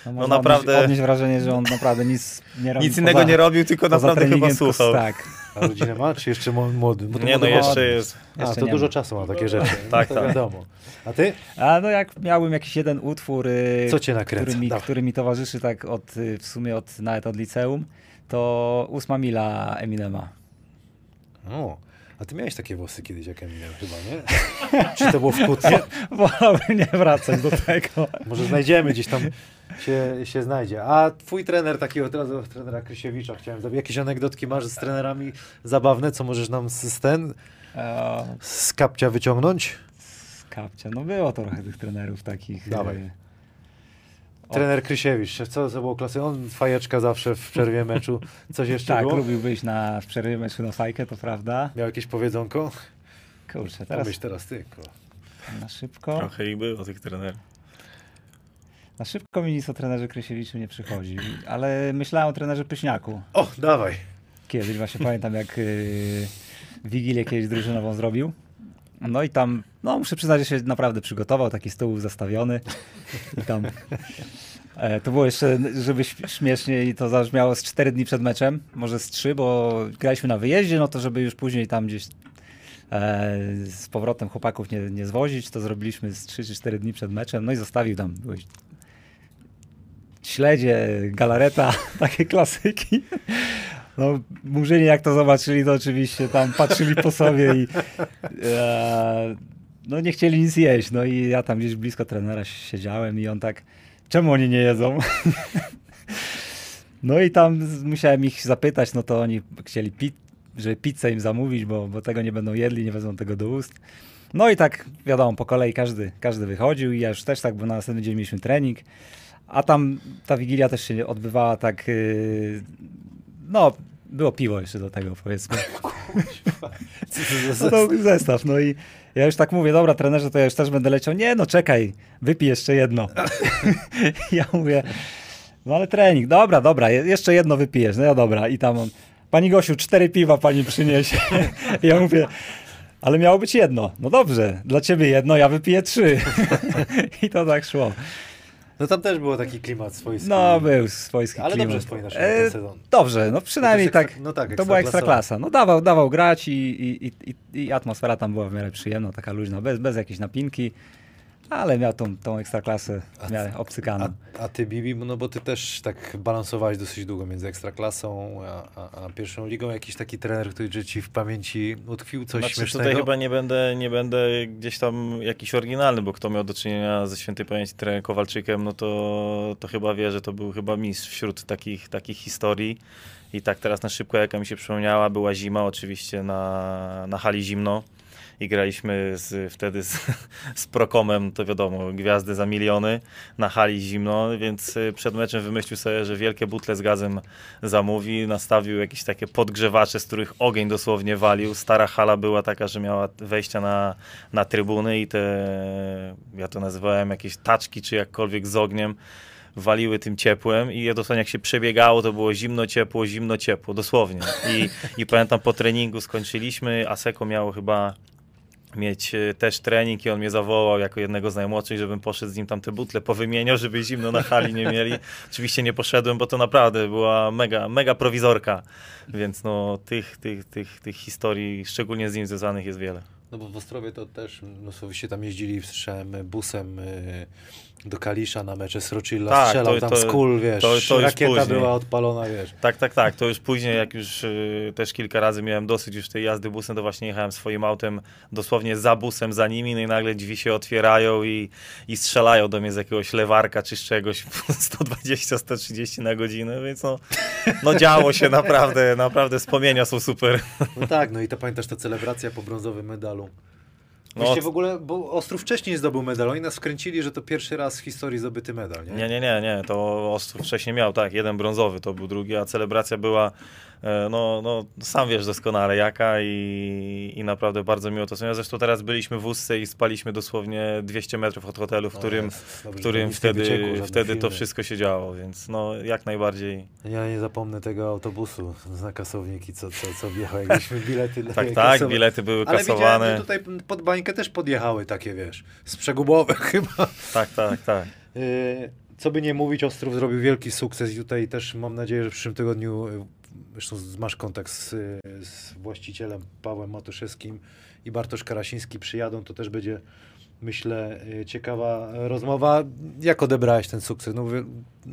No, no naprawdę- Odnieść, odnieść wrażenie, że on naprawdę nic nie robi nic innego nie robił, tylko poza naprawdę chyba słuchał. Tak. A rodzinę ma, czy jeszcze młody? Bo to Nie, no jeszcze jest. A, Jeszcze to dużo ma. czasu ma takie rzeczy. (laughs) Tak, to tak. wiadomo. A ty? A no jak miałbym jakiś jeden utwór, y, Co cię nakręca? który, mi, Dawaj. który mi towarzyszy tak od, y, w sumie od, nawet od liceum, to ósma mila Eminema. O, a ty miałeś takie włosy kiedyś jak Eminem chyba, nie? (laughs) Czy to było w Kutnie? (laughs) Wolałbym nie wracać do tego. Może znajdziemy gdzieś tam się, się znajdzie. A twój trener takiego od razu trenera Krysiewicza chciałem zapytać. Jakieś anegdotki masz z trenerami zabawne, co możesz nam z, z ten, E, z kapcia wyciągnąć? z kapcia, no było trochę tych trenerów takich. Dawaj. y, O. Trener Krysiewicz, co to było klasy? On fajeczka zawsze w przerwie meczu. Coś (laughs) jeszcze Tak, było? lubił wyjść na, w przerwie meczu na fajkę, to prawda. Miał jakieś powiedzonko? Kurczę, Teraz... teraz teraz ty. kurwa. na szybko. Trochę ich było tych trenerów. Na szybko mi nic o trenerze Krysiewiczu nie przychodzi, ale myślałem o trenerze Pyśniaku. O, dawaj. Kiedyś właśnie pamiętam, jak yy, Wigilię kiedyś drużynową zrobił. No i tam, no muszę przyznać, że się naprawdę przygotował, taki stół zastawiony. I tam, e, to było jeszcze, żeby śm- śmiesznie i to zabrzmiało z 4 dni przed meczem, może z 3, bo graliśmy na wyjeździe, no to żeby już później tam gdzieś e, z powrotem chłopaków nie, nie zwozić, to zrobiliśmy z 3 czy 4 dni przed meczem, no i zostawił tam śledzie, galareta, (laughs) takie klasyki. No, murzyni jak to zobaczyli, to oczywiście tam patrzyli po sobie i e, no nie chcieli nic jeść. No i ja tam gdzieś blisko trenera siedziałem i on tak, czemu oni nie jedzą? (laughs) no i tam musiałem ich zapytać, no to oni chcieli pi- żeby pizzę im zamówić, bo, bo tego nie będą jedli, nie wezmą tego do ust. No i tak wiadomo, po kolei każdy, każdy wychodził i ja już też tak, bo na następny dzień mieliśmy trening. A tam ta wigilia też się odbywała tak. Yy, no, było piwo jeszcze do tego, powiedzmy. (laughs) Co to za No zestaw. No i ja już tak mówię, dobra, trenerze, to ja już też będę leciał. Nie, no czekaj, wypij jeszcze jedno. (laughs) ja mówię, no ale trening, dobra, dobra, je- jeszcze jedno wypijesz. No ja dobra. I tam on, pani Gosiu, cztery piwa pani przyniesie. (laughs) ja mówię, ale miało być jedno. No dobrze, dla ciebie jedno, ja wypiję trzy. I to tak szło. No tam też było taki klimat swojski. No, był swojski Ale klimat. dobrze wspominasz ten sezon. Dobrze, no przynajmniej jest tak. ekstra- no tak, to była ekstraklasa. ekstra klasa. No dawał, dawał grać i, i, i, i, i atmosfera tam była w miarę przyjemna, taka luźna, bez, bez jakiejś napinki, ale miał tą, tą ekstraklasę w miarę obcykaną. A, a ty, Bibi, no bo ty też tak balansowałeś dosyć długo między Ekstraklasą a, a, a pierwszą ligą. Jakiś taki trener, który ci w pamięci utkwił, coś Znaczy, śmiesznego? tutaj chyba nie będę, nie będę gdzieś tam jakiś oryginalny, bo kto miał do czynienia ze świętej pamięci trenerem Kowalczykiem, no to, to chyba wie, że to był chyba mistrz wśród takich, takich historii. I tak teraz na szybko, jaka mi się przypomniała, była zima oczywiście na, na hali zimno. I graliśmy z, wtedy z, (laughs) z Prokomem, to wiadomo, gwiazdy za miliony, na hali zimno, więc y, przed meczem wymyślił sobie, że wielkie butle z gazem zamówi, nastawił jakieś takie podgrzewacze, z których ogień dosłownie walił. Stara hala była taka, że miała wejścia na, na trybuny i te, ja to nazywałem jakieś taczki, czy jakkolwiek z ogniem, waliły tym ciepłem i dosłownie jak się przebiegało, to było zimno, ciepło, zimno, ciepło, dosłownie. I, i pamiętam po treningu skończyliśmy, Aseko miało chyba mieć e, też trening i on mnie zawołał jako jednego z najmłodszych, żebym poszedł z nim tam te butle powymieniał, żeby zimno na hali nie mieli. Oczywiście nie poszedłem, bo to naprawdę była mega, mega prowizorka, więc no tych, tych, tych, tych historii, szczególnie z nim związanych jest wiele. No bo w Ostrowie to też mnóstwo wyście tam jeździli, słyszałem, busem y, do Kalisza na mecze Srochilla, Tak, strzelał to- tam to- z kul, wiesz, to- to rakieta później. była odpalona, wiesz. Tak, tak, tak. To już później, jak już y, też kilka razy miałem dosyć już tej jazdy busem, to właśnie jechałem swoim autem dosłownie za busem, za nimi, no i nagle drzwi się otwierają i, i strzelają do mnie z jakiegoś lewarka czy z czegoś 120-130 na godzinę, więc no, no działo się naprawdę, naprawdę wspomnienia są super. No tak, no i to pamiętasz ta celebracja po brązowym medalu. No, Właściwie w ogóle, bo Ostrów wcześniej zdobył medal, oni nas wkręcili, że to pierwszy raz w historii zdobyty medal, nie? Nie, nie, nie, nie, to Ostrów wcześniej miał, tak, jeden brązowy to był drugi, a celebracja była, no, no sam wiesz doskonale jaka i, i naprawdę bardzo miło to są. Zresztą teraz byliśmy w Ustce i spaliśmy dosłownie 200 metrów od hotelu, w którym, Jezus, w którym wtedy, żadne wtedy to wszystko się działo, więc no jak najbardziej. Ja nie zapomnę tego autobusu na kasowniki, co, co, co wjechał, jak mieliśmy bilety. Tak, tak, kasowe. bilety były Ale kasowane. że tutaj pod bańkę też podjechały takie, wiesz, z przegubowe (laughs) chyba. Tak, tak, tak. Yy, Co by nie mówić, Ostrów zrobił wielki sukces i tutaj też mam nadzieję, że w przyszłym tygodniu, yy, zresztą masz kontakt z, z właścicielem Pawłem Matuszewskim i Bartosz Karasiński przyjadą, to też będzie myślę yy, ciekawa rozmowa. Jak odebrałeś ten sukces? No,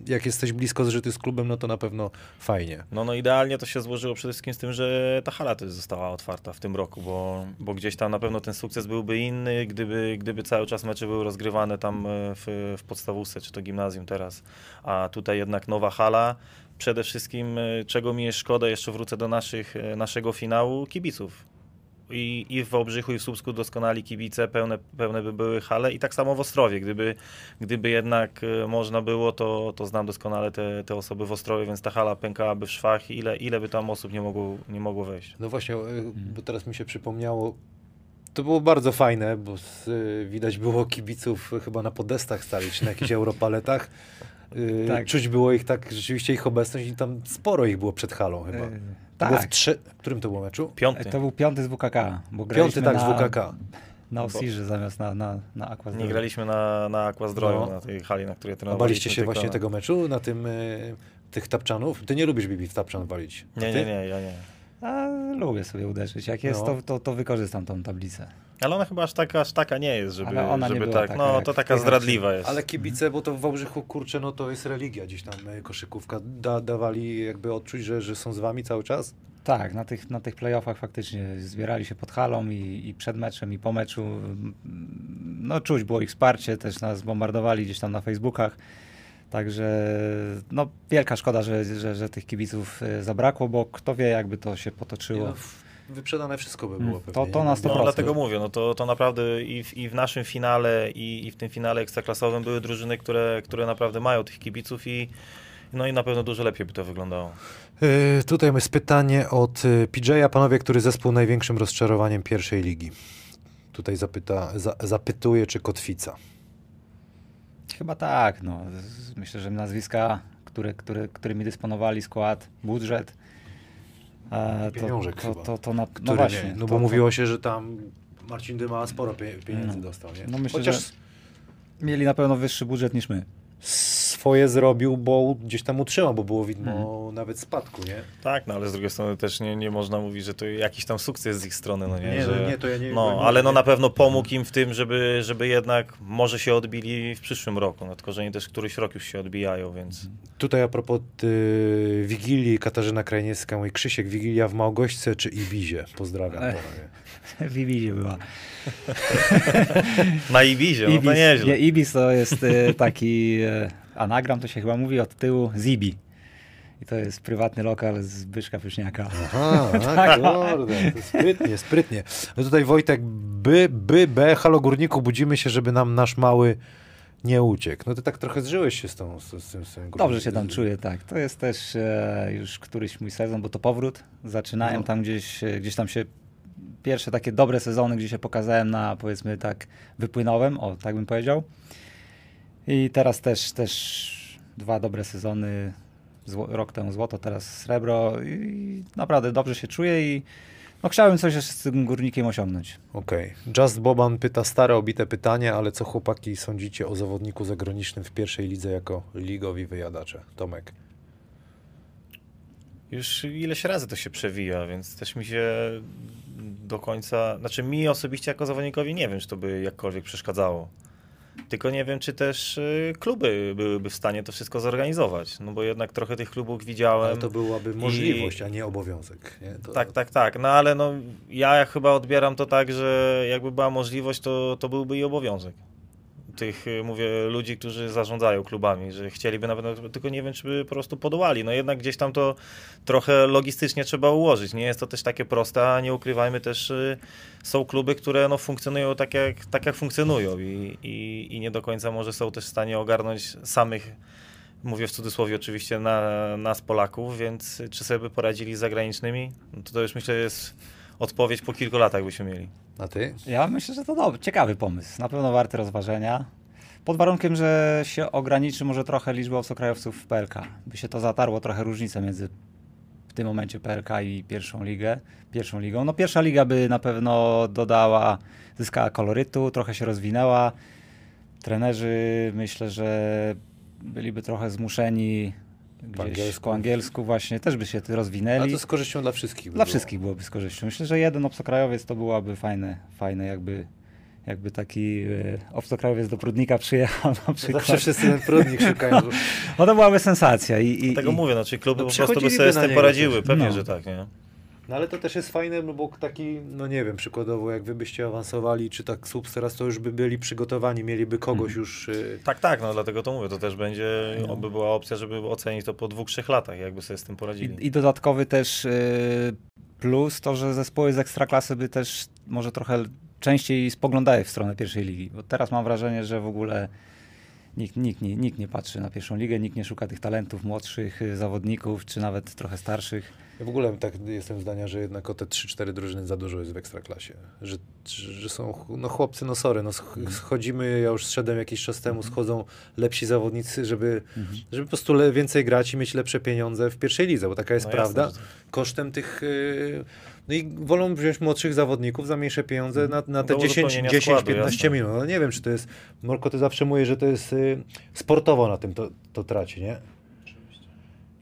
jak jesteś blisko zżyty z klubem, no to na pewno fajnie. No, no idealnie to się złożyło przede wszystkim z tym, że ta hala też została otwarta w tym roku, bo, bo gdzieś tam na pewno ten sukces byłby inny, gdyby, gdyby cały czas mecze były rozgrywane tam e, w, w podstawówce, czy to gimnazjum teraz, a tutaj jednak nowa hala. Przede wszystkim, e, czego mi jest szkoda, jeszcze wrócę do naszych, e, naszego finału, kibiców. I, I w Wałbrzychu i w Słupsku doskonali kibice, pełne, pełne by były hale i tak samo w Ostrowie. Gdyby, gdyby jednak e, można było, to, to znam doskonale te, te osoby w Ostrowie, więc ta hala pękałaby w szwach. Ile, ile by tam osób nie mogło, nie mogło wejść? No właśnie, yy, bo teraz mi się przypomniało, to było bardzo fajne, bo z, widać było kibiców chyba na podestach stali, czy na jakichś (laughs) europaletach. Yy, Tak. Czuć było ich tak, rzeczywiście ich obecność i tam sporo ich było przed halą chyba. Yy, To było w tak, w którym to było meczu? Piąty. to był piąty z WKK, bo Piąty tak z na, WKK. na Osirze zamiast na, na, na Aqua Nie Zdroju. graliśmy na, na Aqua Zdroju, No. na tej hali, na której trenowaliśmy. baliście się tylko właśnie na- tego meczu, na tym, yy, tych tapczanów? Ty nie lubisz Bibi w tapczan walić. Nie, nie, nie, ja nie. A, lubię sobie uderzyć. Jak jest, No. to, to, to wykorzystam tą tablicę. Ale ona chyba aż taka, aż taka nie jest, żeby, żeby była tak. taka no to taka zdradliwa jest. Ale kibice, bo to w Wałbrzychu, kurczę, no to jest religia gdzieś tam, yy, koszykówka. Da, dawali jakby odczuć, że, że są z wami cały czas? Tak, na tych, na tych playoffach faktycznie zbierali się pod halą i, i przed meczem, i po meczu. No czuć było ich wsparcie, też nas bombardowali gdzieś tam na Facebookach. Także no, wielka szkoda, że, że, że tych kibiców e, zabrakło, bo kto wie, jakby to się potoczyło. no, wyprzedane wszystko by Mm, było to- pewnie. to nie? na Bo- 100%. No, dlatego mówię, no to, to naprawdę i w, i w naszym finale, i, i w tym finale ekstraklasowym były drużyny, które, które naprawdę mają tych kibiców i no i na pewno dużo lepiej by to wyglądało. Yy, tutaj jest pytanie od y, PJ-a. Panowie, który zespół największym rozczarowaniem pierwszej ligi? Tutaj zapyta, za, zapytuje, czy Kotwica. Chyba tak. No. Myślę, że nazwiska, które, które, którymi dysponowali, skład, budżet. e, Pieniążek to, to, to, to na, no właśnie. nie, no to, bo to- mówiło się, że tam Marcin Dyma sporo pie, pieniędzy No. dostał, nie? No myślę, Chociaż że- Mieli na pewno wyższy budżet niż my. Swoje zrobił, bo gdzieś tam utrzymał, bo było widmo nawet spadku, nie? Tak, no ale z drugiej strony też nie, nie można mówić, że to jakiś tam sukces z ich strony, no nie? Nie, no że, nie, to ja nie- No, nie- ale no nie- na pewno pomógł im w tym, żeby, żeby jednak może się odbili w przyszłym roku, no tylko, że oni też któryś rok już się odbijają, więc... Tutaj a propos y, Wigilii, Katarzyna Krajniewska mówi Krzysiek, Wigilia w Małgośce czy Ibizie? Pozdrawiam. Ech. panowie. W Ibizie była. (laughs) Na Ibizie, no to nieźle. nie, Ibis to jest e, taki e, anagram, to się chyba mówi od tyłu Zibi. I to jest prywatny lokal z Byszka Pyszniaka. Aha, (laughs) tak, kurde, to sprytnie, sprytnie. No tutaj Wojtek, by, by, be, halo górniku, budzimy się, żeby nam nasz mały nie uciekł. No ty tak trochę zżyłeś się z tą, z, z tym, z tym Dobrze się tam czuję, tak. To jest też e, już któryś mój sezon, bo to powrót. Zaczynałem No. tam gdzieś, e, gdzieś tam się pierwsze takie dobre sezony, gdzie się pokazałem na powiedzmy tak wypłynąłem, o tak bym powiedział. I teraz też, też dwa dobre sezony, zło, rok temu złoto, teraz srebro i naprawdę dobrze się czuję i no chciałbym coś jeszcze z tym górnikiem osiągnąć. Okej. Just Boban pyta stare, obite pytanie, ale co chłopaki sądzicie o zawodniku zagranicznym w pierwszej lidze jako ligowi wyjadacze? Tomek. Już ileś razy to się przewija, więc też mi się do końca, znaczy mi osobiście jako zawodnikowi nie wiem, czy to by jakkolwiek przeszkadzało. Tylko nie wiem, czy też y, kluby byłyby w stanie to wszystko zorganizować, no bo jednak trochę tych klubów widziałem. Ale to byłaby możliwość, a nie obowiązek. Nie? To, Tak, tak, tak. No ale no, ja chyba odbieram to tak, że jakby była możliwość, to, to byłby i obowiązek. Tych, y, mówię, ludzi, którzy zarządzają klubami, że chcieliby na pewno, tylko nie wiem, czy by po prostu podołali. No jednak gdzieś tam to trochę logistycznie trzeba ułożyć. Nie jest to też takie proste, a nie ukrywajmy też, y, są kluby, które no, funkcjonują tak jak, tak, jak funkcjonują i, i, i nie do końca może są też w stanie ogarnąć samych mówię w cudzysłowie oczywiście na, nas Polaków, więc czy sobie by poradzili z zagranicznymi? No to, to już myślę jest odpowiedź po kilku latach byśmy mieli. A ty? Ja myślę, że to dobry, ciekawy pomysł. Na pewno warty rozważenia. Pod warunkiem, że się ograniczy może trochę liczbę obcokrajowców w PLK. By się to zatarło trochę różnicę między w tym momencie PLK i pierwszą ligę, pierwszą ligą. No pierwsza liga by na pewno dodała, zyskała kolorytu, trochę się rozwinęła. Trenerzy myślę, że byliby trochę zmuszeni gdzieś angielsku. po angielsku właśnie, też by się A rozwinęli. to z korzyścią dla wszystkich. by Dla było. wszystkich byłoby z korzyścią. Myślę, że jeden obcokrajowiec to byłaby fajne, fajne jakby, jakby taki e, obcokrajowiec do Prudnika przyjechał na przykład. Zawsze wszyscy ten prudnik szukają. No to byłaby sensacja. I, i, Tego i, mówię, no, czy kluby No po prostu by sobie z tym poradziły. też. Pewnie, No. że tak, nie? No ale to też jest fajne, no bo taki, no nie wiem, przykładowo jak wy byście awansowali, czy tak subs teraz, to już by byli przygotowani, mieliby kogoś Mhm. już... y, Tak, tak, no dlatego to mówię. To też będzie, No. oby była opcja, żeby ocenić to po dwóch, trzech latach, jakby sobie z tym poradzili. i, I dodatkowy też e, plus to, że zespoły z ekstraklasy by też może trochę częściej spoglądały w stronę pierwszej ligi. Bo teraz mam wrażenie, że w ogóle nikt, nikt, nie, nikt nie patrzy na pierwszą ligę, nikt nie szuka tych talentów młodszych e, zawodników, czy nawet trochę starszych. Ja w ogóle tak jestem zdania, że jednak o te 3-4 drużyny za dużo jest w Ekstraklasie. Że, że są, no chłopcy, no sorry, no sch- schodzimy, ja już zszedłem jakiś czas temu, schodzą lepsi zawodnicy, żeby, żeby po prostu więcej grać i mieć lepsze pieniądze w pierwszej lidze, bo taka jest No jasne, prawda. że tak. Kosztem tych... y, no i wolą wziąć młodszych zawodników za mniejsze pieniądze na, na te Do 10, uzupełnienia 10 składu, 15 jasne. minut. No nie wiem, czy to jest... Morko, ty zawsze mówisz, że to jest y, sportowo na tym to, to traci, nie?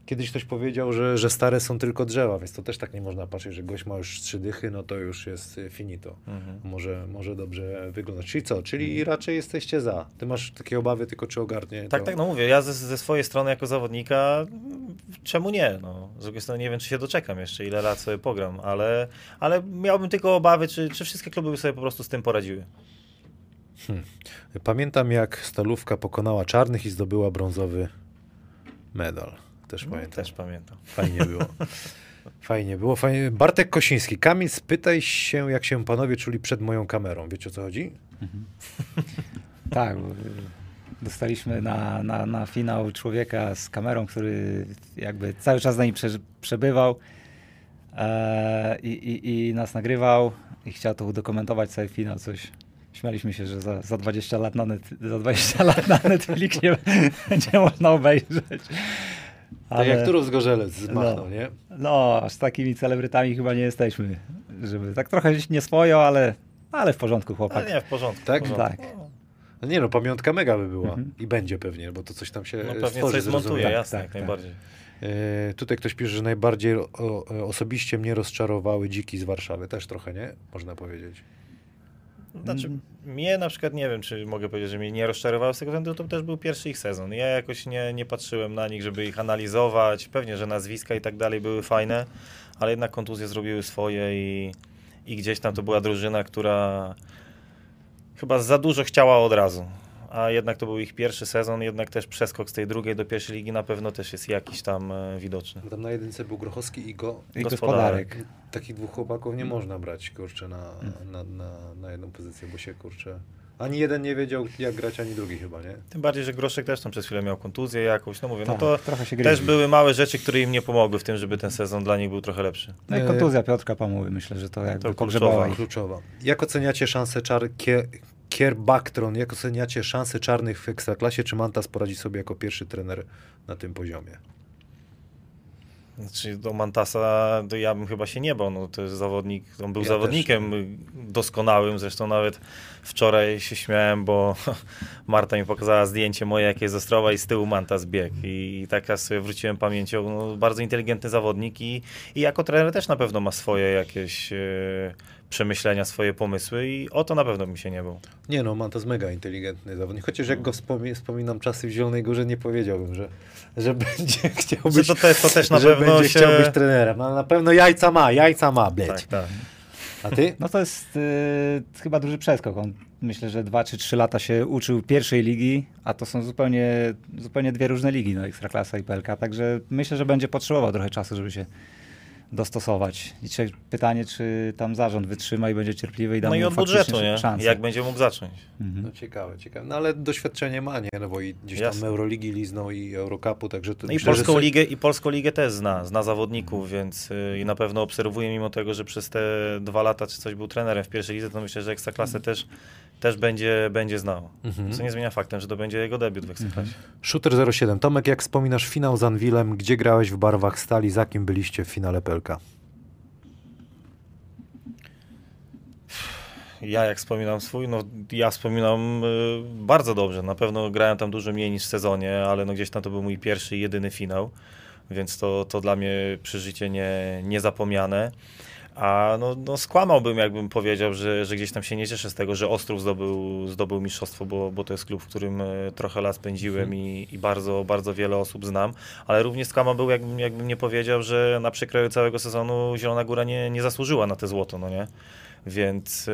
Kiedyś ktoś powiedział, że, że stare są tylko drzewa, więc to też tak nie można patrzeć, że gość ma już trzy dychy, no to już jest y, finito. Mhm. Może, może dobrze wyglądać. Czyli co? Czyli raczej jesteście za. Ty masz takie obawy tylko, czy ogarnie Tak, to... tak, no mówię, ja ze, ze swojej strony jako zawodnika, mm, czemu nie? No, z drugiej strony nie wiem, czy się doczekam jeszcze, ile lat sobie pogram, ale, ale miałbym tylko obawy, czy, czy wszystkie kluby by sobie po prostu z tym poradziły. Pamiętam, jak Stalówka pokonała czarnych i zdobyła brązowy medal. Też No, pamiętam. też pamiętam. Fajnie było. (laughs) Fajnie było. Fajnie. Bartek Kosiński. Kamil, spytaj się, jak się panowie czuli przed moją kamerą. Wiecie o co chodzi? (laughs) Tak, bo, y, dostaliśmy na, na, na finał człowieka z kamerą, który jakby cały czas z nami prze, przebywał e, i, i, i nas nagrywał i chciał to udokumentować cały finał, coś. Śmialiśmy się, że za, za 20 lat na, net, za 20 lat na Netflix nie (laughs) będzie można obejrzeć. Tak jak Turów z Gorzelec zmachnął, No. nie? No, aż takimi celebrytami chyba nie jesteśmy, żeby tak trochę nie swojo, ale, ale w porządku chłopak. Ale nie, w porządku. Tak? w porządku. Tak. No nie no, pamiątka mega by była. Mhm. I będzie pewnie, bo to coś tam się No pewnie stworzy, coś zmontuje, zrozumiem. jasne, Tak, jak tak. najbardziej. E, tutaj ktoś pisze, że najbardziej o, o, osobiście mnie rozczarowały dziki z Warszawy. Też trochę, nie? Można powiedzieć. Znaczy, mnie na przykład nie wiem, czy mogę powiedzieć, że mnie nie rozczarowało z tego względu, to też był pierwszy ich sezon. Ja jakoś nie, nie patrzyłem na nich, żeby ich analizować. Pewnie, że nazwiska i tak dalej były fajne, ale jednak kontuzje zrobiły swoje i, i gdzieś tam to była drużyna, która chyba za dużo chciała od razu. A jednak to był ich pierwszy sezon, jednak też przeskok z tej drugiej do pierwszej ligi na pewno też jest jakiś tam e, widoczny. Tam na jedynce był Grochowski i go. I Gospodarek. gospodarek. Takich dwóch chłopaków nie można brać, kurczę, na, na, na, na jedną pozycję, bo się, kurczę... Ani jeden nie wiedział, jak grać, ani drugi chyba, nie? Tym bardziej, że Groszek też tam przez chwilę miał kontuzję jakąś, no mówię, no Tak, to trochę się też były małe rzeczy, które im nie pomogły w tym, żeby ten sezon dla nich był trochę lepszy. No i E, kontuzja Piotrka Pamuły, myślę, że to jakby kluczowa. pogrzebała ich. Kluczowa. Jak oceniacie szanse czar... Kier... Kierbaktron, jak oceniacie szanse czarnych w Ekstraklasie? Czy Mantas poradzi sobie jako pierwszy trener na tym poziomie? Znaczy do Mantasa to ja bym chyba się nie bał, no to jest zawodnik, on był Ja zawodnikiem doskonałym, zresztą nawet wczoraj się śmiałem, bo (laughs) Marta mi pokazała zdjęcie moje, jakie jest z Ostrowa i z tyłu Mantas bieg. I tak ja sobie wróciłem pamięcią, no, bardzo inteligentny zawodnik i, i jako trener też na pewno ma swoje jakieś e, przemyślenia, swoje pomysły i o to na pewno mi się nie bał. Nie no, Mantas mega inteligentny zawodnik, chociaż jak go wspomi- wspominam czasy w Zielonej Górze, nie powiedziałbym, że, że (laughs) będzie chciał Że być, to, też, to też na że pewno będzie się... chciał być trenerem. No, na pewno jajca ma, jajca ma, bleć. Tak, tak. A ty? No to jest y, chyba duży przeskok. On myślę, że dwa czy trzy lata się uczył pierwszej ligi, a to są zupełnie, zupełnie dwie różne ligi, no Ekstraklasa i PLK, także myślę, że będzie potrzebował trochę czasu, żeby się dostosować. I czy, pytanie, czy tam zarząd wytrzyma i będzie cierpliwy i da No mu i od faktycznie budżetu, nie? szansę. Jak będzie mógł zacząć. Mhm. No ciekawe, ciekawe. No ale doświadczenie ma, nie? No bo i gdzieś tam Jasne. Euroligi liznął i Eurocupu, także to No i myślę, że polską, sobie- ligę, i polską ligę też zna, zna zawodników, więc y, i na pewno obserwuję, mimo tego, że przez te dwa lata czy coś był trenerem w pierwszej lidze, to myślę, że Ekstraklasę też, też będzie, będzie znał. Mhm. Co nie zmienia faktem, że to będzie jego debiut w Ekstraklasie. Shooter 07. Tomek, jak wspominasz finał z Anwilem, gdzie grałeś w barwach stali, za kim byliście w finale PLK? Ja jak wspominam swój, no ja wspominam y, bardzo dobrze. Na pewno grałem tam dużo mniej niż w sezonie, ale no gdzieś tam to był mój pierwszy i jedyny finał, więc to, to dla mnie przeżycie nie, niezapomniane. A no, no skłamałbym, jakbym powiedział, że, że gdzieś tam się nie cieszę z tego, że Ostrów zdobył, zdobył mistrzostwo, bo, bo to jest klub, w którym e, trochę lat spędziłem i, i bardzo, bardzo wiele osób znam. Ale również skłamałbym, jakbym, jakbym nie powiedział, że na przekroju całego sezonu Zielona Góra nie, nie zasłużyła na te złoto, no nie? Więc e,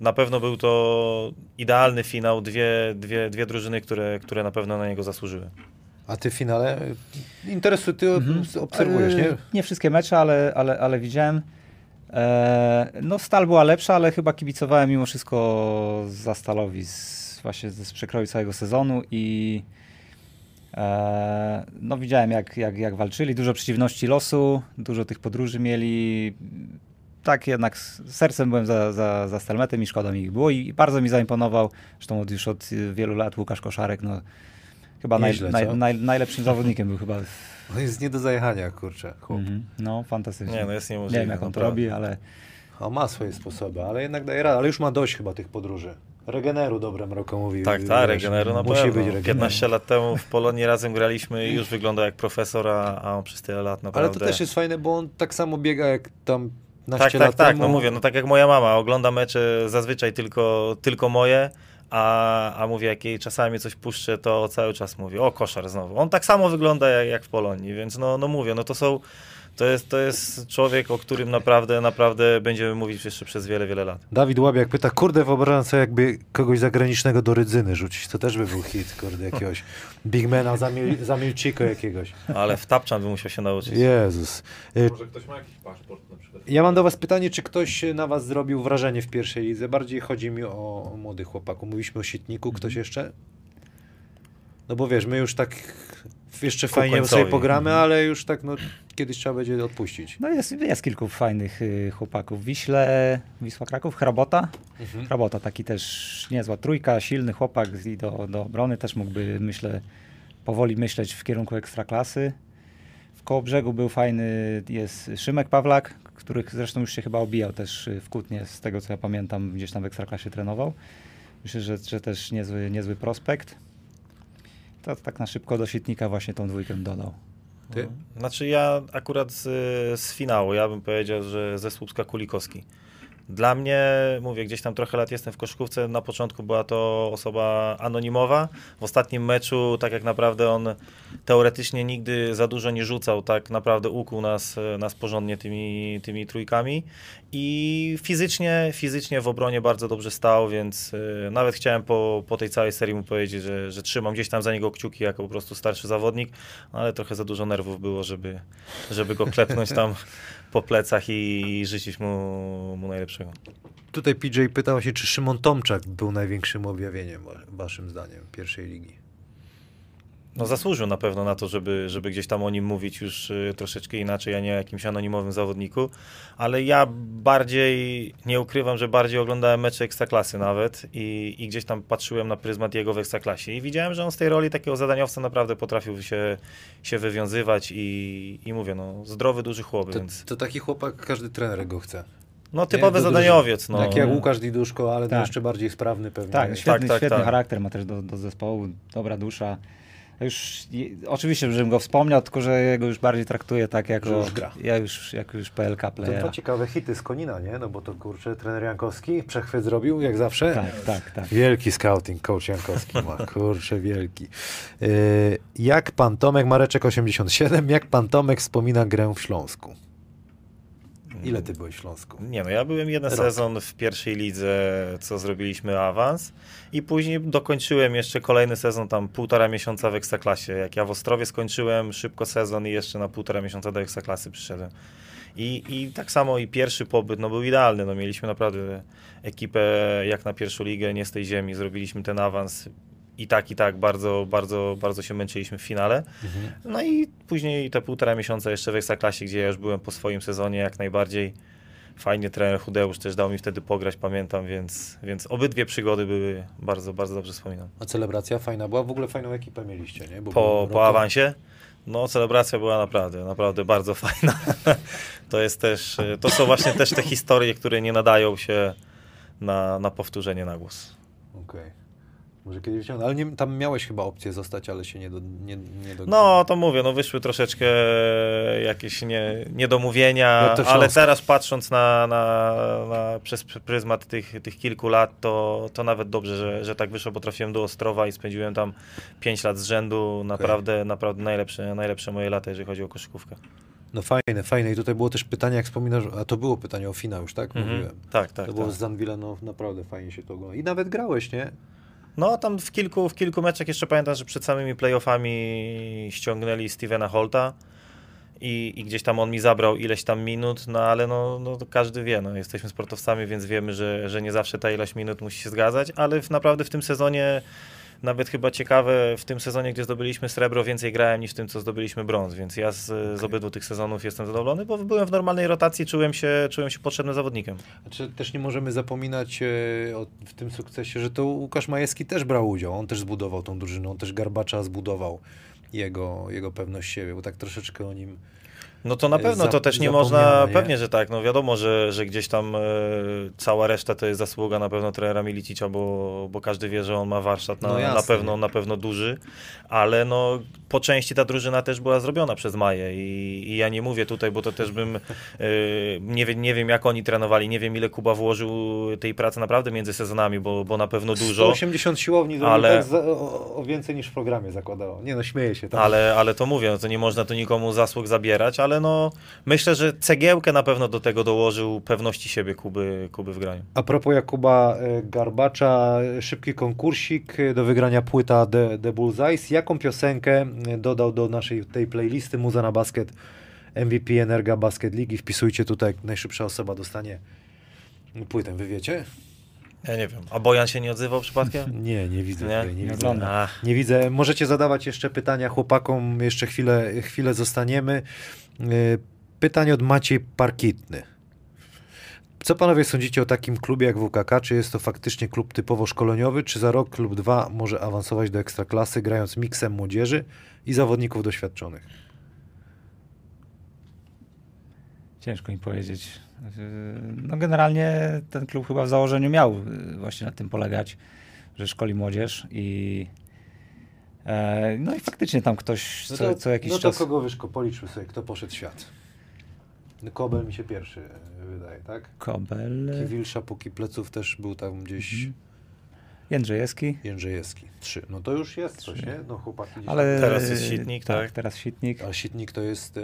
na pewno był to idealny finał, dwie, dwie, dwie drużyny, które, które na pewno na niego zasłużyły. A ty w finale? Interesu, ty obserwujesz, nie? E, Nie wszystkie mecze, ale, ale, ale widziałem. E, no Stal była lepsza, ale chyba kibicowałem mimo wszystko za Stalowi z, właśnie z przekroju całego sezonu i e, no widziałem jak, jak, jak walczyli, dużo przeciwności losu, dużo tych podróży mieli. Tak jednak sercem byłem za, za, za Stelmetem i szkoda mi ich było i bardzo mi zaimponował, zresztą od, już od wielu lat Łukasz Koszarek, no chyba naj, Nieźle, naj, co? naj, najlepszym zawodnikiem był chyba On jest nie do zajechania, kurczę, chłop. Mhm. No, fantastycznie. Nie, no jest Nie niemożliwe. wiem, jak on to robi, ale On ma swoje sposoby, ale jednak daje radę. Ale już ma dość chyba tych podróży. Regeneru dobre Mroko mówi. Tak, tak, Regeneru na Musi pewno. być Regeneru. 15 lat temu w Polonii razem graliśmy i już wyglądał jak profesor, a, a on przez tyle lat naprawdę... Ale to też jest fajne, bo on tak samo biega jak tam Tak, tak, tak, no mówię, no tak jak moja mama ogląda mecze zazwyczaj tylko, tylko moje, a, a mówię, jak jej czasami coś puszczę, to cały czas mówi, o koszar znowu. On tak samo wygląda jak, jak w Polonii, więc no, no mówię, no to są, to jest, to jest człowiek, o którym naprawdę, naprawdę będziemy mówić jeszcze przez wiele, wiele lat. Dawid Łabiak pyta, kurde, wyobrażam sobie jakby kogoś zagranicznego do Rydzyny rzucić. To też by był hit, kurde, jakiegoś (laughs) bigmana za, mil, za milciko jakiegoś. Ale w tapczan by musiał się nauczyć. Jezus. Y, Może ktoś ma jakiś paszport na przykład. Ja mam do was pytanie, czy ktoś na was zrobił wrażenie w pierwszej lidze? Bardziej chodzi mi o, o młodych chłopaków. Mówiliśmy o Sitniku, ktoś Mhm. jeszcze? No bo wiesz, my już tak jeszcze fajnie sobie pogramy, ale już tak no, kiedyś trzeba będzie odpuścić. no jest, jest kilku fajnych y, chłopaków. Wiśle, Wisła Kraków, Hrabota. Mhm. Hrabota taki też niezła trójka, silny chłopak i do, do obrony też mógłby, myślę, powoli myśleć w kierunku ekstraklasy. W Kołobrzegu był fajny, jest Szymek Pawlak, który zresztą już się chyba obijał też y, w Kutnie, z tego co ja pamiętam, gdzieś tam w ekstraklasie trenował. Myślę, że, że też niezły, niezły prospekt. To tak na szybko do Sitnika właśnie tą dwójkę dodał. Ty? Znaczy ja akurat z, z finału, ja bym powiedział, że ze Słupska Kulikowski. Dla mnie, mówię, gdzieś tam trochę lat jestem w koszykówce, na początku była to osoba anonimowa. W ostatnim meczu, tak jak naprawdę on teoretycznie nigdy za dużo nie rzucał, tak naprawdę ukuł nas, nas porządnie tymi, tymi trójkami i fizycznie, fizycznie w obronie bardzo dobrze stał, więc y, nawet chciałem po, po tej całej serii mu powiedzieć, że, że trzymam gdzieś tam za niego kciuki jako po prostu starszy zawodnik, ale trochę za dużo nerwów było, żeby, żeby go klepnąć tam (laughs) po plecach i życzyć mu, mu najlepszego. Tutaj PJ pytał się, czy Szymon Tomczak był największym objawieniem wa- waszym zdaniem pierwszej ligi. No zasłużył na pewno na to, żeby, żeby gdzieś tam o nim mówić już y, troszeczkę inaczej, a nie o jakimś anonimowym zawodniku, ale ja bardziej, nie ukrywam, że bardziej oglądałem mecze Ekstraklasy nawet i, i gdzieś tam patrzyłem na pryzmat jego w Ekstraklasie i widziałem, że on z tej roli takiego zadaniowca naprawdę potrafił się, się wywiązywać i, i mówię, no zdrowy, duży chłop, To, więc to taki chłopak, każdy trener go chce. no typowy zadaniowiec, no. tak jak Łukasz Diduszko, ale Tak. jeszcze bardziej sprawny pewnie. Tak, świetny, tak, świetny tak. charakter ma też do, do zespołu, dobra dusza. Już, je- oczywiście, żebym go wspomniał, tylko że jego już bardziej traktuję tak jako, już gra. ja już, jako już PLK To, playera. to ciekawe hity z Konina, nie? No bo to kurczę, trener Jankowski przechwyt zrobił, jak zawsze. Tak, tak, tak. Wielki scouting, coach Jankowski ma, (laughs) kurczę, wielki. Yy, jak pan Tomek, Mareczek 87, jak pan Tomek wspomina grę w Śląsku? Ile ty byłeś w Śląsku? Nie no, ja byłem jeden Rok. sezon w pierwszej lidze, co zrobiliśmy awans i później dokończyłem jeszcze kolejny sezon, tam półtora miesiąca w Ekstraklasie. Jak ja w Ostrowie skończyłem szybko sezon i jeszcze na półtora miesiąca do Ekstraklasy przyszedłem. I, I tak samo i pierwszy pobyt no, był idealny, no, mieliśmy naprawdę ekipę jak na pierwszą ligę, nie z tej ziemi, zrobiliśmy ten awans i tak, i tak, bardzo, bardzo, bardzo się męczyliśmy w finale. No i później te półtora miesiąca jeszcze w Ekstraklasie, gdzie ja już byłem po swoim sezonie jak najbardziej. Fajnie trener Chudeusz też dał mi wtedy pograć, pamiętam, więc, więc obydwie przygody były bardzo, bardzo dobrze wspominam. A celebracja fajna była? W ogóle fajną ekipę mieliście, nie? Bo Po, po awansie, no celebracja była naprawdę, naprawdę bardzo (laughs) fajna. To jest też, to są właśnie też te historie, które nie nadają się na, na powtórzenie na głos. Okej. Może kiedyś wyciągnę, ale nie, tam miałeś chyba opcję zostać, ale się nie do... Nie, nie do... No, to mówię, no wyszły troszeczkę jakieś nie, niedomówienia, No ale teraz patrząc na, na, na, przez pryzmat tych, tych kilku lat, to, to nawet dobrze, że, że tak wyszło, bo trafiłem do Ostrowa i spędziłem tam 5 lat z rzędu, naprawdę, naprawdę najlepsze, najlepsze moje lata, jeżeli chodzi o koszykówkę. no fajne, fajne. I tutaj było też pytanie, jak wspominasz, a to było pytanie o finał już, tak? Mhm. Mówiłem. Tak, tak, to było tak. z Zanvila, no naprawdę fajnie się to ogląda. I nawet grałeś, nie? No, tam w kilku, w kilku meczach jeszcze pamiętam, że przed samymi playoffami ściągnęli Stevena Holta i, i gdzieś tam on mi zabrał ileś tam minut, no ale no, no każdy wie, no, jesteśmy sportowcami, więc wiemy, że, że nie zawsze ta ilość minut musi się zgadzać, ale w, naprawdę w tym sezonie, nawet chyba ciekawe, w tym sezonie, gdzie zdobyliśmy srebro, więcej grałem niż w tym, co zdobyliśmy brąz, więc ja z, z obydwu tych sezonów jestem zadowolony, bo byłem w normalnej rotacji, czułem się, czułem się potrzebnym zawodnikiem. Znaczy, też nie możemy zapominać e, o, w tym sukcesie, że to Łukasz Majewski też brał udział. On też zbudował tą drużynę, on też Garbacza zbudował jego, jego pewność siebie, bo tak troszeczkę o nim... No to na pewno, Zap- to też nie można, nie? pewnie, że tak, no wiadomo, że, że gdzieś tam e, cała reszta to jest zasługa na pewno trenera Milicicia, bo, bo każdy wie, że on ma warsztat na, No na, pewno, na pewno duży, ale no po części ta drużyna też była zrobiona przez Maję i, i ja nie mówię tutaj, bo to też bym, e, nie, wie, nie wiem jak oni trenowali, nie wiem ile Kuba włożył tej pracy naprawdę między sezonami, bo, bo na pewno dużo. 180 siłowni ale- tak o, o więcej niż w programie zakładało. Nie no, śmieję się. Tam. Ale, ale to mówię, no to nie można tu nikomu zasług zabierać, ale no myślę, że cegiełkę na pewno do tego dołożył pewności siebie Kuby, Kuby w graniu. A propos Jakuba e, Garbacza, e, szybki konkursik e, do wygrania płyta The, The Bullseyes. Jaką piosenkę e, dodał do naszej tej playlisty Muza na Basket MVP Energa Basket League? Wpisujcie tutaj, najszybsza osoba dostanie płytę. Wy wiecie? Ja nie wiem. A Bojan się nie odzywał przypadkiem? (laughs) Nie, nie widzę. Nie? nie Nie widzę. Nie widzę. Możecie zadawać jeszcze pytania chłopakom, jeszcze chwilę, chwilę zostaniemy. Y, Pytanie od Maciej Parkitny. Co panowie sądzicie o takim klubie jak WKK? Czy jest to faktycznie klub typowo szkoleniowy, czy za rok lub dwa może awansować do ekstraklasy, grając miksem młodzieży i zawodników doświadczonych? Ciężko mi powiedzieć. No generalnie ten klub chyba w założeniu miał yy, właśnie na tym polegać, że szkoli młodzież i e, no i faktycznie tam ktoś co, co jakiś no to czas... kogo wyszko? Policzmy sobie, kto poszedł w świat. Kobel mi się pierwszy e, wydaje, tak? Kobel, Kiwilsza póki pleców też był tam gdzieś Mhm. Jędrzejewski. Jędrzejewski. Trzy. No to już jest coś, Trzy. nie? No chłopaki gdzieś Ale, Teraz jest Sitnik, tak? teraz Sitnik. A Sitnik to jest e,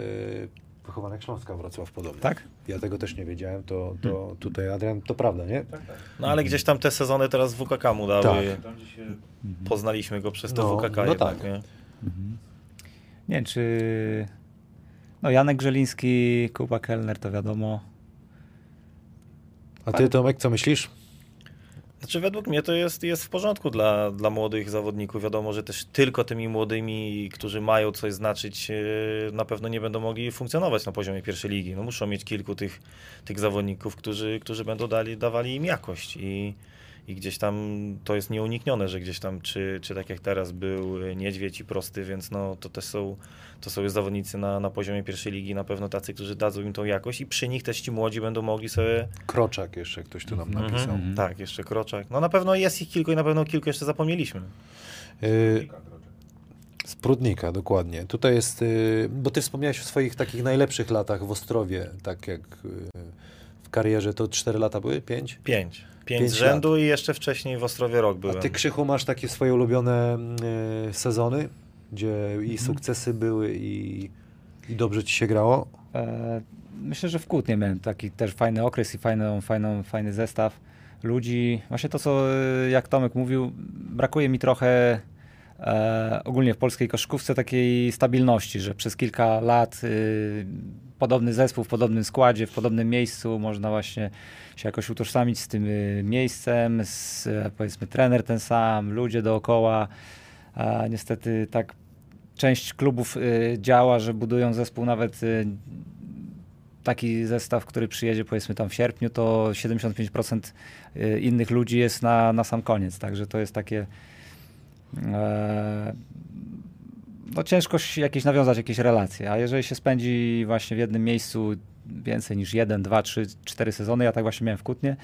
wychowanek Śląska Wrocław podobno. Tak? Ja tego też nie wiedziałem, to, to tutaj Adrian, to prawda, nie? No ale gdzieś tam te sezony teraz w WKK mu dały. Tak. Tam, gdzie się Mhm. Poznaliśmy go przez to No, WKK no jednak, tak. nie? Nie wiem, czy... No Janek Grzeliński, Kuba Kellner, to wiadomo. A ty Tomek, co myślisz? Znaczy według mnie to jest, jest w porządku dla, dla młodych zawodników. Wiadomo, że też tylko tymi młodymi, którzy mają coś znaczyć, e, na pewno nie będą mogli funkcjonować na poziomie pierwszej ligi. No muszą mieć kilku tych, tych zawodników, którzy, którzy będą dali, dawali im jakość i, i gdzieś tam to jest nieuniknione, że gdzieś tam, czy, czy tak jak teraz był e, Niedźwiedź i Prosty, więc no to też są, to są już zawodnicy na, na poziomie pierwszej ligi, na pewno tacy, którzy dadzą im tą jakość i przy nich też ci młodzi będą mogli sobie Kroczak jeszcze ktoś tu nam napisał. Mhm. Tak, jeszcze Kroczak. No na pewno jest ich kilku i na pewno kilku jeszcze zapomnieliśmy. Y, Z Prudnika, dokładnie. Tutaj jest, y, bo ty wspomniałeś o swoich takich najlepszych latach w Ostrowie, tak jak y, w karierze, to 4 lata były? 5? Pięć. Pięć, Pięć rzędu i jeszcze wcześniej w Ostrowie Rok A byłem. ty, Krzychu, masz takie swoje ulubione y, sezony, gdzie Mhm. i sukcesy były i, i dobrze ci się grało? E, myślę, że w Kutnie miałem taki też fajny okres i fajną, fajną, fajny zestaw ludzi. Właśnie to, co e, jak Tomek mówił, brakuje mi trochę e, ogólnie w polskiej koszykówce takiej stabilności, że przez kilka lat y, podobny zespół w podobnym składzie, w podobnym miejscu można właśnie się jakoś utożsamić z tym y, miejscem, z, e, powiedzmy trener ten sam, ludzie dookoła. A niestety tak część klubów y, działa, że budują zespół nawet y, taki zestaw, który przyjedzie powiedzmy tam w sierpniu, to 75% y, innych ludzi jest na, na sam koniec, także to jest takie e, no ciężko jakieś nawiązać jakieś relacje, a jeżeli się spędzi właśnie w jednym miejscu więcej niż jeden, dwa, trzy, cztery sezony, ja tak właśnie miałem w Kutnie,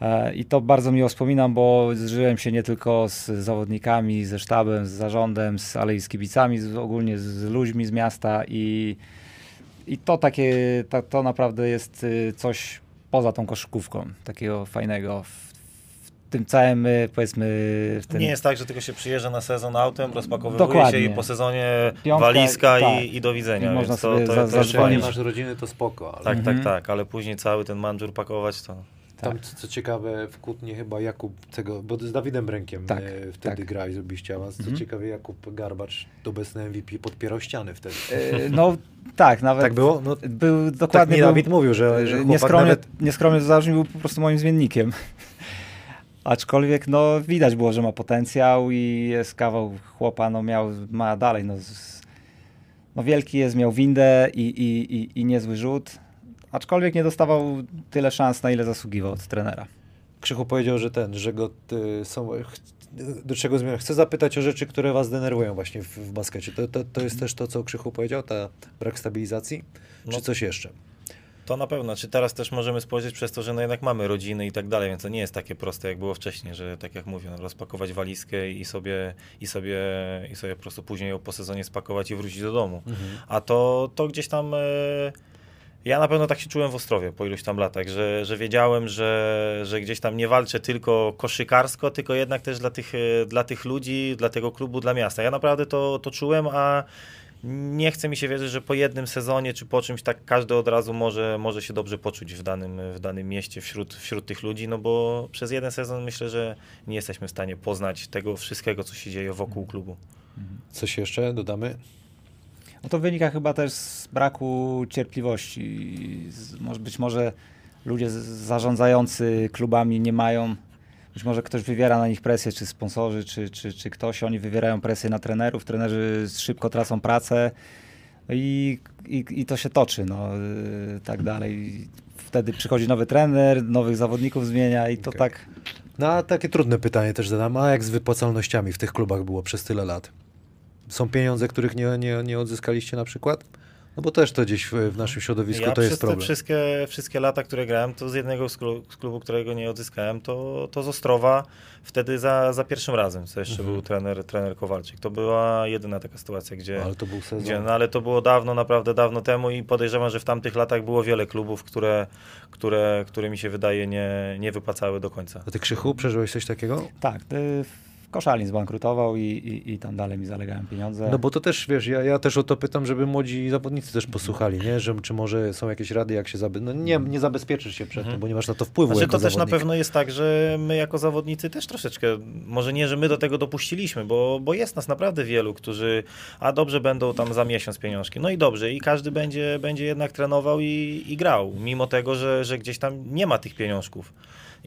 E, I to bardzo miło wspominam, bo zżyłem się nie tylko z zawodnikami, ze sztabem, z zarządem, z, ale i z kibicami, z, ogólnie z ludźmi z miasta i, i to takie, to, to naprawdę jest y, coś poza tą koszykówką, takiego fajnego tym całym, y, powiedzmy, tym... Nie jest tak, że tylko się przyjeżdża na sezon autem, rozpakowuje Dokładnie. się i po sezonie Piątka, walizka tak. i, i do widzenia. I można to, sobie to, za- to zadzwonić. masz rodziny, to spoko, ale Tak, Mhm. tak, tak, ale później cały ten mandżur pakować to... tam, co, co ciekawe, w Kutnie chyba Jakub tego, bo z Dawidem Brękiem Tak, e, wtedy tak. grałeś, zrobiliście awans, co Mhm. ciekawe, Jakub Garbacz, obecny MVP, podpierał ściany wtedy. Y, No tak, nawet Tak było? No, był tak dokładnie... mi był- Dawid mówił, że, że nieskromnie, nawet... nieskromnie to zabrzmi, był po prostu moim zmiennikiem. Aczkolwiek no, widać było, że ma potencjał i jest kawał chłopa, no miał, ma dalej, no, z, no wielki jest, miał windę i, i, i, i niezły rzut, aczkolwiek nie dostawał tyle szans, na ile zasługiwał od trenera. Krzychu powiedział, że ten, że go y, są... ch- Do czego zmierzam? Chcę zapytać o rzeczy, które was denerwują właśnie w, w baskecie. To, to, to jest też to, co Krzychu powiedział, ta brak stabilizacji? Czy No. coś jeszcze? To na pewno. Czy teraz też możemy spojrzeć przez to, że no jednak mamy rodziny i tak dalej, więc to nie jest takie proste, jak było wcześniej, że tak jak mówię, no, rozpakować walizkę i sobie, i, sobie, i sobie po prostu później ją po sezonie spakować i wrócić do domu. A to, to gdzieś tam... E, ja na pewno tak się czułem w Ostrowie po iluś tam latach, że, że wiedziałem, że, że gdzieś tam nie walczę tylko koszykarsko, tylko jednak też dla tych, e, dla tych ludzi, dla tego klubu, dla miasta. Ja naprawdę to, to czułem, a nie chce mi się wierzyć, że po jednym sezonie czy po czymś tak każdy od razu może, może się dobrze poczuć w danym, w danym mieście wśród, wśród tych ludzi, no bo przez jeden sezon myślę, że nie jesteśmy w stanie poznać tego wszystkiego, co się dzieje wokół klubu. Coś jeszcze dodamy? No to wynika chyba też z braku cierpliwości. Być może ludzie zarządzający klubami nie mają, być może ktoś wywiera na nich presję, czy sponsorzy, czy, czy, czy ktoś, oni wywierają presję na trenerów, trenerzy szybko tracą pracę i, i, i to się toczy, no, yy, tak dalej. Wtedy przychodzi nowy trener, nowych zawodników zmienia i to Okej. tak... No a takie trudne pytanie też zadam. A jak z wypłacalnościami w tych klubach było przez tyle lat? Są pieniądze, których nie, nie, nie odzyskaliście na przykład? No bo też to gdzieś w, w naszym środowisku ja to jest problem. wszystkie, wszystkie lata, które grałem, to z jednego z, klu, z klubu, którego nie odzyskałem, to, to z Ostrowa wtedy za, za pierwszym razem, co jeszcze był trener, trener Kowalczyk. To była jedyna taka sytuacja, gdzie, Ale to był sezon. gdzie no, ale to było dawno, naprawdę dawno temu i podejrzewam, że w tamtych latach było wiele klubów, które, które, które mi się wydaje nie, nie wypłacały do końca. A ty Krzychu, przeżyłeś coś takiego? Tak, y, Koszalin zbankrutował i, i, i tam dalej mi zalegają pieniądze. No bo to też, wiesz, ja, ja też o to pytam, żeby młodzi zawodnicy też posłuchali, nie? Że, czy może są jakieś rady, jak się zabe... No nie, nie zabezpieczysz się przed tym, bo nie masz na to wpływu Znaczy, jako to też na zawodnik. pewno jest tak, że my jako zawodnicy też troszeczkę, może nie, że my do tego dopuściliśmy, bo, bo jest nas naprawdę wielu, którzy, a dobrze będą tam za miesiąc pieniążki. No i dobrze, i każdy będzie, będzie jednak trenował i, i grał, mimo tego, że, że gdzieś tam nie ma tych pieniążków.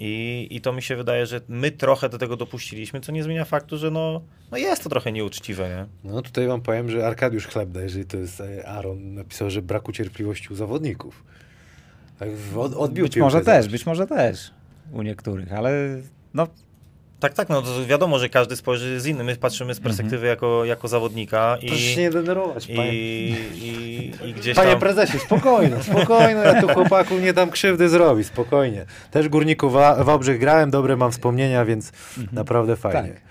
I, I to mi się wydaje, że my trochę do tego dopuściliśmy, co nie zmienia faktu, że no, no jest to trochę nieuczciwe, nie? No tutaj wam powiem, że Arkadiusz Chlebda, jeżeli to jest e, Aaron, napisał, że braku cierpliwości u zawodników. Tak w- od, odbił być może też, być może też u niektórych, ale no Tak, tak, no to wiadomo, że każdy spojrzy z innym. My patrzymy z perspektywy jako, jako zawodnika i, Proszę się nie denerwować, i, panie. i, i (laughs) gdzieś Panie tam... prezesie, spokojno, (laughs) spokojno, ja tu chłopaku nie dam krzywdy zrobić, spokojnie. Też Górniku Wa- Wałbrzych grałem, dobre mam wspomnienia, więc naprawdę fajnie.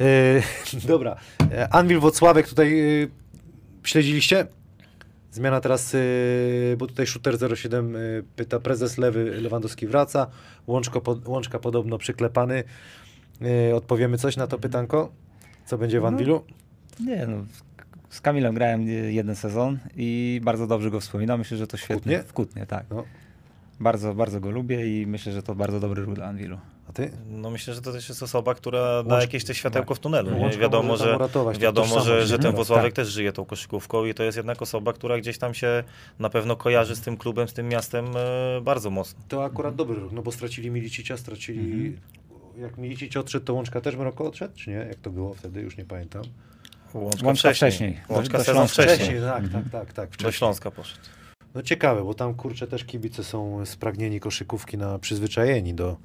E, (laughs) dobra, E, Anwil Wocławek tutaj e, śledziliście? Zmiana teraz, e, bo tutaj Shooter 07 e, pyta, prezes Lewy Lewandowski wraca, Łączko, pod, Łączka podobno przyklepany. E, odpowiemy coś na to pytanko? Co będzie w No. Anwilu? nie no. Z Kamilem grałem jeden sezon i bardzo dobrze go wspominam. Myślę, że to świetnie. W Kutnie, tak. No. Bardzo, bardzo go lubię i myślę, że to bardzo dobry ruch dla Anwilu. A ty? No myślę, że to też jest osoba, która da Łącz- jakieś te światełko w tunelu. Nie? Łączka Wiadomo, że, uratować wiadomo że, że ten No, Włocławek tak. też żyje tą koszykówką i to jest jednak osoba, która gdzieś tam się na pewno kojarzy z tym klubem, z tym miastem e, bardzo mocno. To akurat dobry ruch, no bo stracili Milicicia, stracili... Jak Milicic odszedł, to Łączka też Maroko odszedł, czy nie? Jak to było wtedy? Już nie pamiętam. Łączka, Łączka wcześniej. wcześniej. Łączka Do- do sezon Śląska wcześniej. tak, tak, tak, tak. Do Wcześniej. Śląska poszedł. No ciekawe, bo tam kurczę też kibice są spragnieni koszykówki na przyzwyczajeni do,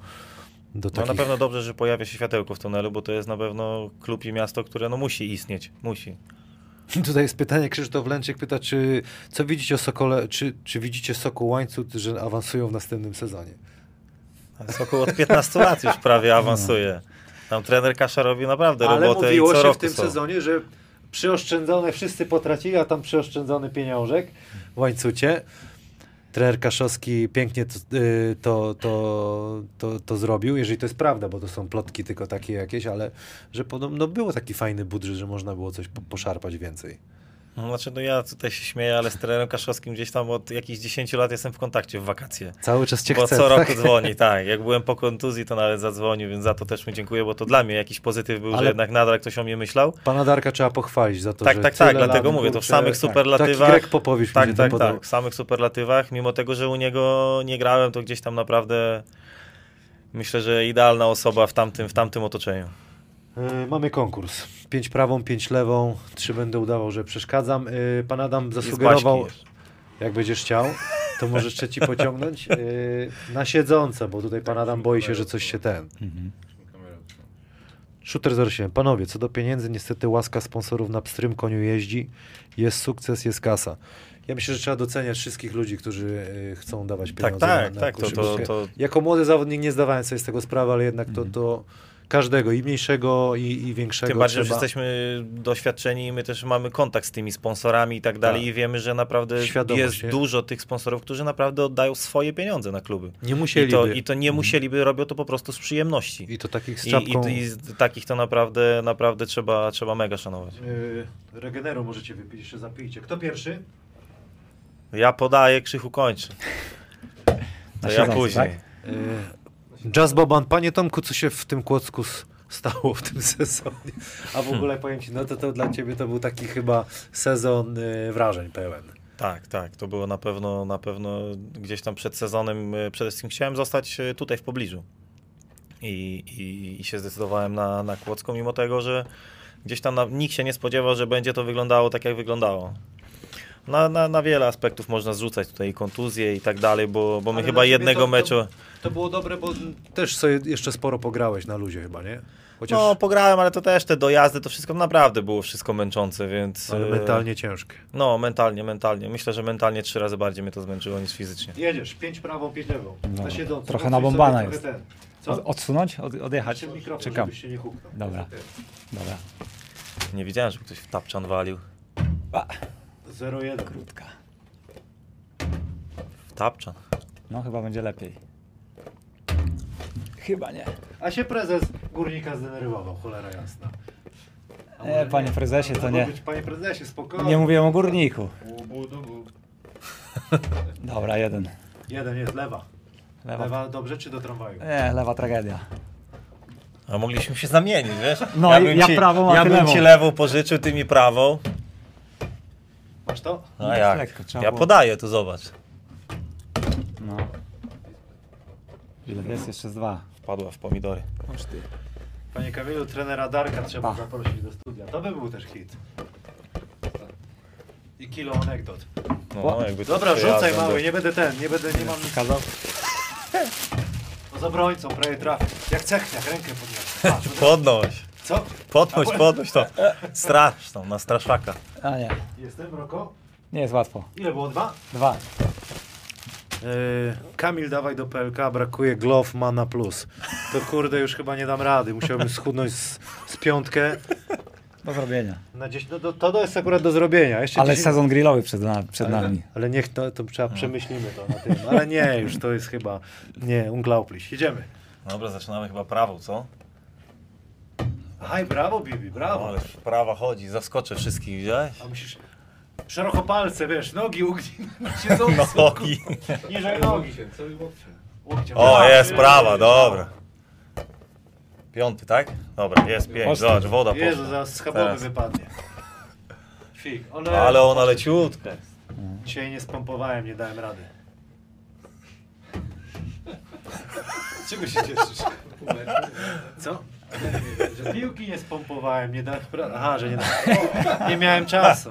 do No takich... na pewno dobrze, że pojawia się światełko w tunelu, bo to jest na pewno klub i miasto, które no musi istnieć. Musi. (laughs) Tutaj jest pytanie, Krzysztof Lęczyk pyta, czy co widzicie o Sokole, czy, czy widzicie Sokół Łańcuch, że awansują w następnym sezonie? Ale Sokół od 15 lat już prawie awansuje. Tam trener Kasza robi naprawdę Ale robotę mówiło i co się roku w tym są. sezonie, że przyoszczędzone wszyscy potracili, a tam przyoszczędzony pieniążek w łańcucie. Trener Kaszowski pięknie to, y, to, to, to, to zrobił, jeżeli to jest prawda, bo to są plotki tylko takie jakieś, ale że podobno był taki fajny budżet, że można było coś po, poszarpać więcej. No, Znaczy, no ja tutaj się śmieję, ale z trenerem Kaszowskim gdzieś tam od jakichś 10 lat jestem w kontakcie w wakacje. Cały czas cię Bo chce, co tak? roku dzwoni, tak. Jak byłem po kontuzji, to nawet zadzwonił, więc za to też mu dziękuję, bo to dla mnie jakiś pozytyw był, Ale- że jednak nadal ktoś o mnie myślał. Pana Darka trzeba pochwalić za to, Tak, że tak, tyle tak, dlatego lat, mówię, to w samych tak, superlatywach- Grek Popowicz Tak, tak, tak. W samych superlatywach, mimo tego, że u niego nie grałem, to gdzieś tam naprawdę myślę, że idealna osoba w tamtym, w tamtym otoczeniu. E, Mamy konkurs. Pięć prawą, pięć lewą, trzy będę udawał, że przeszkadzam. E, Pan Adam zasugerował, jak będziesz chciał, to możesz trzeci pociągnąć. E, Na siedzące, bo tutaj pan Adam boi się, że coś się ten. Shooter 07. Panowie, co do pieniędzy, niestety łaska sponsorów na pstrym koniu jeździ. Jest sukces, jest kasa. Ja myślę, że trzeba doceniać wszystkich ludzi, którzy chcą dawać Tak, pieniądze tak, na, na tak. To, to, to, Jako młody zawodnik nie zdawałem sobie z tego sprawy, ale jednak to, to każdego, i mniejszego, i, i większego Tym bardziej, że trzeba... jesteśmy doświadczeni i my też mamy kontakt z tymi sponsorami i tak dalej Tak. i wiemy, że naprawdę Świadomość, jest nie? dużo tych sponsorów, którzy naprawdę oddają swoje pieniądze na kluby. Nie I musieliby. to, I to nie musieliby, robią to po prostu z przyjemności. I to takich z I, czapką... i, i z takich to naprawdę, naprawdę trzeba, trzeba mega szanować. Yy, Regeneru możecie wypić, jeszcze zapijcie. Kto pierwszy? Ja podaję, Krzychu kończy. (laughs) To ja później. tak? Yy, Jazz Boban. Panie Tomku, co się w tym Kłodzku s- stało w tym (laughs) sezonie? A w ogóle powiem Ci, no to, to dla Ciebie to był taki chyba sezon yy, wrażeń pełen. Tak, tak. To było na pewno, na pewno gdzieś tam przed sezonem. e, Przede wszystkim chciałem zostać e, tutaj w pobliżu. I, i, i się zdecydowałem na, na Kłodzką, mimo tego, że gdzieś tam na, nikt się nie spodziewał, że będzie to wyglądało tak, jak wyglądało. Na, na, na wiele aspektów można zrzucać tutaj kontuzje i tak dalej, bo, bo my Ale chyba jednego to- to- meczu. To było dobre, bo też sobie jeszcze sporo pograłeś na luzie chyba, nie? Chociaż No, pograłem, ale to też te dojazdy, to wszystko naprawdę było wszystko męczące, więc... ale e, mentalnie ciężkie. No, mentalnie, mentalnie. Myślę, że mentalnie trzy razy bardziej mnie to zmęczyło niż fizycznie. Jedziesz, pięć prawą, pięć lewą. No, Na siedząco. trochę nabombana jest. ten. Co? odsunąć? Od, odjechać? Mikrofon, Czekam. nie huknął. Dobra. Dobra. Nie widziałem, żeby ktoś w tapczan walił. A, 0-1. krótka. W tapczan. No chyba będzie lepiej. Chyba nie. A się prezes górnika zdenerwował, cholera jasna. A Nie, może panie prezesie, to Mogło nie. Być, panie prezesie, spokojnie. Nie mówiłem o górniku. Łubu, dubu. (laughs) Dobra, jeden. Jeden jest, lewa. Lewa. Lewa dobrze czy do tramwaju? Nie, lewa tragedia. A mogliśmy się zamienić, wiesz? No, bym ja ci, prawą, a Ja ty bym lewą. ci lewą pożyczył, ty mi prawą. Masz to? No jak? lekko, trzeba ja było- podaję, to zobacz. No. Ile jest? Jeszcze z dwa. Wpadła w pomidory. Chodź ty. Panie Kamilu, trenera Darka trzeba zaprosić do studia. To by był też hit. I kilo anegdot. No, jakby to Dobra, rzucaj mały, nie będę ten, nie będę, nie mam nic. Kazał? No (laughs) za obrońcą, prawie trafię. Jak cechniak, rękę podniosę. Patrz, (laughs) Podnoś. Co? Podnoś, podnoś to. Strasz tam, na straszaka. A nie. Jestem, Roko? Nie jest łatwo. Ile było? Dwa? Dwa. Yy, Kamil, dawaj do PLK, brakuje Glove Mana Plus. To kurde, już chyba nie dam rady. Musiałbym schudnąć z, z piątkę Do zrobienia. na 10. No to, to jest akurat do zrobienia. Jeszcze Ale 10 sezon grillowy przed, na, przed ale, nami. ale niech to, to trzeba przemyślimy to na tym. Ale nie, już to jest chyba. Nie, unglaublich. Jedziemy. Dobra, zaczynamy chyba prawą, co? Aj, brawo, Bibi, brawo. ale prawa chodzi, zaskoczę wszystkich, widziałeś? A musisz szeroko palce, wiesz, nogi ugnij. (laughs) Siedząco, (laughs) Nogi. Niżej nogi. Się, co łokcie. Łokciem. O, jest prawa, dobra. Piąty, tak? Dobra, jest pięć. Ostry. Zobacz, woda Jezu, poszła. zaraz schabowy Teraz. wypadnie. Fig. (laughs) Ale, Ale ona leciutka. Dzisiaj nie spompowałem, nie dałem rady. Czego się cieszysz? Co? Że piłki nie spompowałem, nie rady. Aha, że nie dałem. Nie miałem czasu.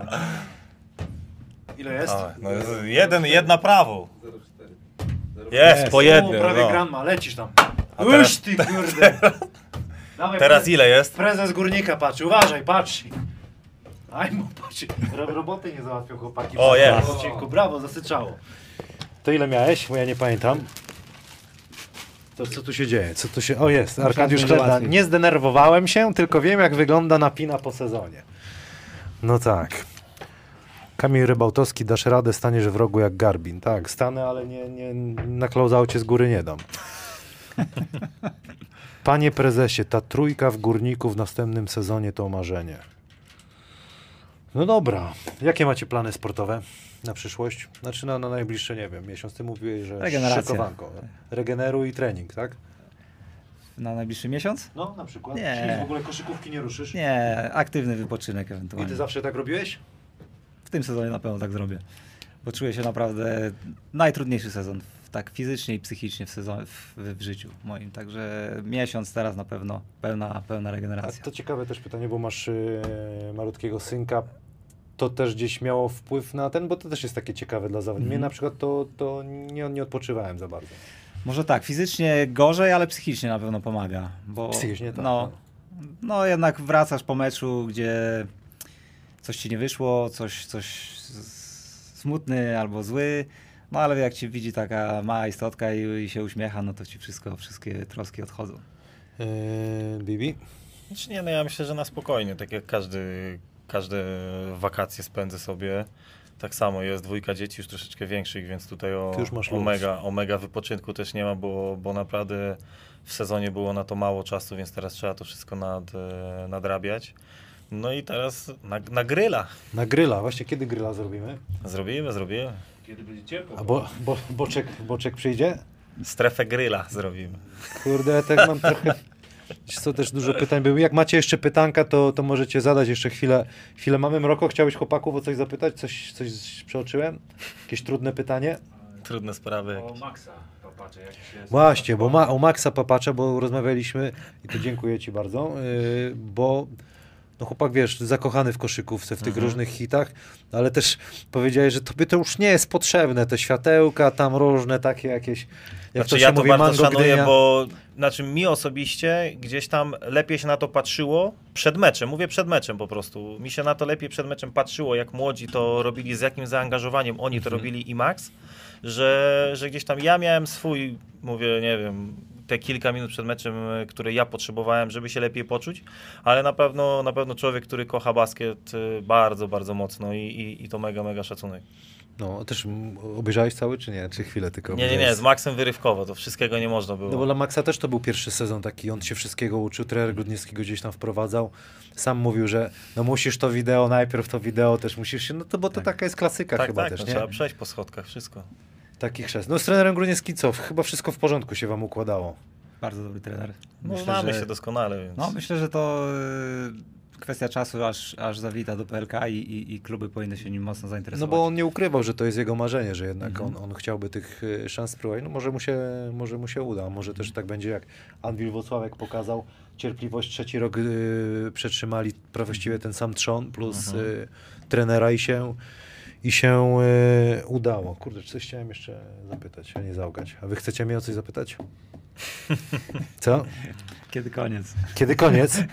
Ile jest? A, no, jest jeden, jedna prawą. 0,4. Jest, po jednym. prawie No. gramma, lecisz tam. A teraz- ty kurde. (laughs) Dawaj, Teraz pre- ile jest? Prezes górnika patrzy, uważaj, patrz. Aj mu patrzy. Ro- Roboty nie załatwią chłopaki. O, jest. Odcinku. Brawo, zasyczało. To ile miałeś? Bo ja nie pamiętam. To co tu się dzieje? Co tu się... O jest, Arkadiusz łatwiej. Nie zdenerwowałem się, tylko wiem jak wygląda napina po sezonie. No tak. Kamil Rybałtowski, dasz radę, staniesz w rogu jak Garbin. Tak, stanę, ale nie, nie, na klauzaucie z góry nie dam. (laughs) Panie prezesie, ta trójka w górniku w następnym sezonie to marzenie. No dobra. Jakie macie plany sportowe na przyszłość? Znaczy na, na najbliższe, nie wiem, miesiąc. Ty mówiłeś, że Regeneracja. szykowanko. Regeneruj i trening, tak? Na najbliższy miesiąc? No, na przykład. Nie. Czyli w ogóle koszykówki nie ruszysz? Nie, aktywny wypoczynek I ty ewentualnie. zawsze tak robiłeś? W tym sezonie na pewno tak zrobię. Bo czuję się naprawdę najtrudniejszy sezon, tak fizycznie i psychicznie w, sezon, w, w życiu moim. Także miesiąc teraz na pewno pełna, pełna A regeneracja. to ciekawe też pytanie, bo masz yy, malutkiego synka. To też gdzieś miało wpływ na ten, bo to też jest takie ciekawe dla zawodników. Mnie Mhm. na przykład to, to nie, nie odpoczywałem za bardzo. Może tak, fizycznie gorzej, ale psychicznie na pewno pomaga. Bo, Psychicznie tak, No, no jednak wracasz po meczu, gdzie coś ci nie wyszło, coś, coś smutny albo zły, no ale jak ci widzi taka mała istotka i, i się uśmiecha, no to ci wszystko, wszystkie troski odchodzą. Yy, Bibi? Znaczy nie, no ja myślę, że na spokojnie, tak jak każdy, każde wakacje spędzę sobie. Tak samo jest dwójka dzieci już troszeczkę większych, więc tutaj o, Ty już masz o, luz. mega, o mega wypoczynku też nie ma, bo, bo naprawdę w sezonie było na to mało czasu, więc teraz trzeba to wszystko nad, e, nadrabiać. No i teraz na, na gryla. Na gryla. Właśnie kiedy gryla zrobimy? Zrobimy, zrobimy. Kiedy będzie ciepło. A bo, bo, boczek, boczek przyjdzie? Strefę gryla zrobimy. Kurde, ja tak mam trochę... Co też dużo pytań było. Jak macie jeszcze pytanka, to, to możecie zadać jeszcze chwilę. Chwilę mamy. Mroko, chciałeś chłopaków o coś zapytać? Coś, coś przeoczyłem? Jakieś trudne pytanie? Trudne sprawy O. Maxa, się... Właśnie, bo ma, o Maxa Papacza, bo rozmawialiśmy i to dziękuję Ci bardzo, yy, bo no chłopak, wiesz, zakochany w koszykówce, w tych Mhm. różnych hitach, ale też powiedziałeś, że tobie to już nie jest potrzebne, te światełka tam różne takie jakieś, jak Znaczy, to się ja to mówi, bardzo mango szanuję, gdynia. bo znaczy mi osobiście gdzieś tam lepiej się na to patrzyło przed meczem. Mówię przed meczem po prostu. Mi się na to lepiej przed meczem patrzyło, jak młodzi to robili, z jakim zaangażowaniem oni Mhm. to robili i Max, że, że gdzieś tam ja miałem swój, mówię, nie wiem, te kilka minut przed meczem, e, które ja potrzebowałem, żeby się lepiej poczuć, ale na pewno, na pewno człowiek, który kocha basket e, bardzo, bardzo mocno i, i, i to mega, mega szacunek. No, też obejrzałeś cały, czy nie? Czy chwilę tylko Nie, nie, nie, z Maxem wyrywkowo, to wszystkiego nie można było. No bo dla Maxa też to był pierwszy sezon taki, on się wszystkiego uczył, trener Grudniewskiego gdzieś tam wprowadzał. Sam mówił, że no musisz to wideo, najpierw to wideo też musisz się, no to bo to taka jest klasyka tak, chyba tak, też, no, nie? trzeba przejść po schodkach, wszystko. Taki chrzest. No z trenerem Grudniewskim co? Chyba wszystko w porządku się wam układało. Bardzo dobry trener. No, Myślę, znamy że- się doskonale, więc... No, myślę, że to y, kwestia czasu, aż, aż zawita do PLK i, i, i kluby powinny się nim mocno No zainteresować. bo on nie ukrywał, że to jest jego marzenie, że jednak Mhm. on, on chciałby tych y, szans spróbować. No może mu się, może mu się uda, może też tak będzie jak Anwil Wocławek pokazał. Cierpliwość trzeci rok y, przetrzymali właściwie ten sam trzon plus Mhm. y, trenera i się i się y, udało. Kurde, coś chciałem jeszcze zapytać, a nie załgać. A wy chcecie mnie o coś zapytać? (laughs) Co? Kiedy koniec? Kiedy koniec? (laughs)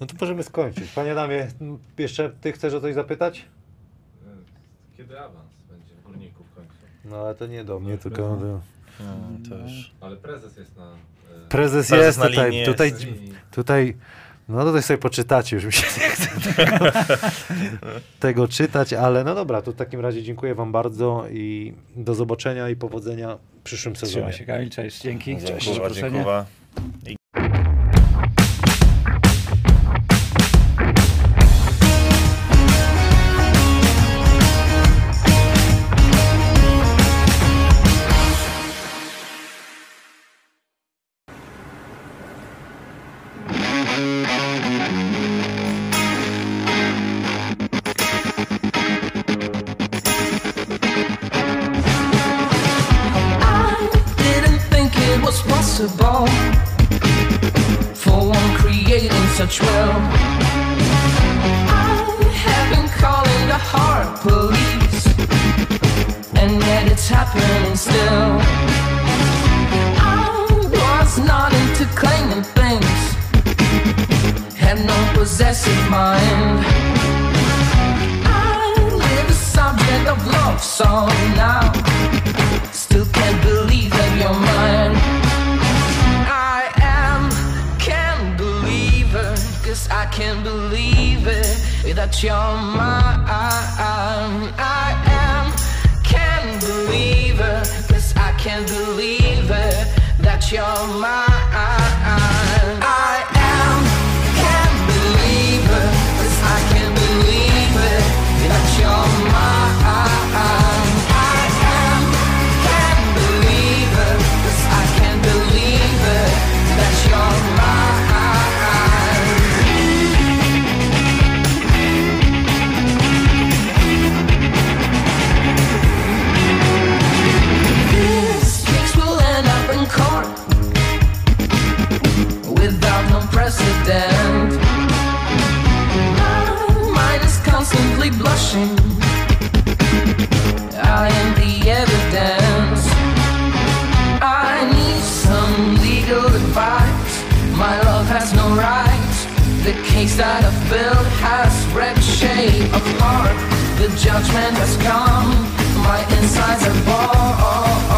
No to możemy skończyć. Panie Adamie, m, jeszcze ty chcesz o coś zapytać? Kiedy awans będzie w górniku w końcu? No ale to nie do mnie, tylko do... No, to już... Ale prezes jest na. e, Prezes, Prezes jest na tutaj, linii tutaj, na linii. tutaj, no tutaj sobie poczytacie, już mi się nie chce tego, tego czytać, ale no dobra, to w takim razie dziękuję wam bardzo i do zobaczenia i powodzenia w przyszłym sezonie. Trzymaj się Kamil, cześć, dzięki. za Dziękuję, zaproszenie. dziękuję. Was for one creating such wealth. I have been calling the heart police, and yet it's happening still. I was not into claiming things, had no possessive mind. I live a subject of love song now. It that you're mine. I am, can't believe it. Cause I can't believe it that you're mine. case that a build has ripped shape apart. The judgment has come, my insides are born.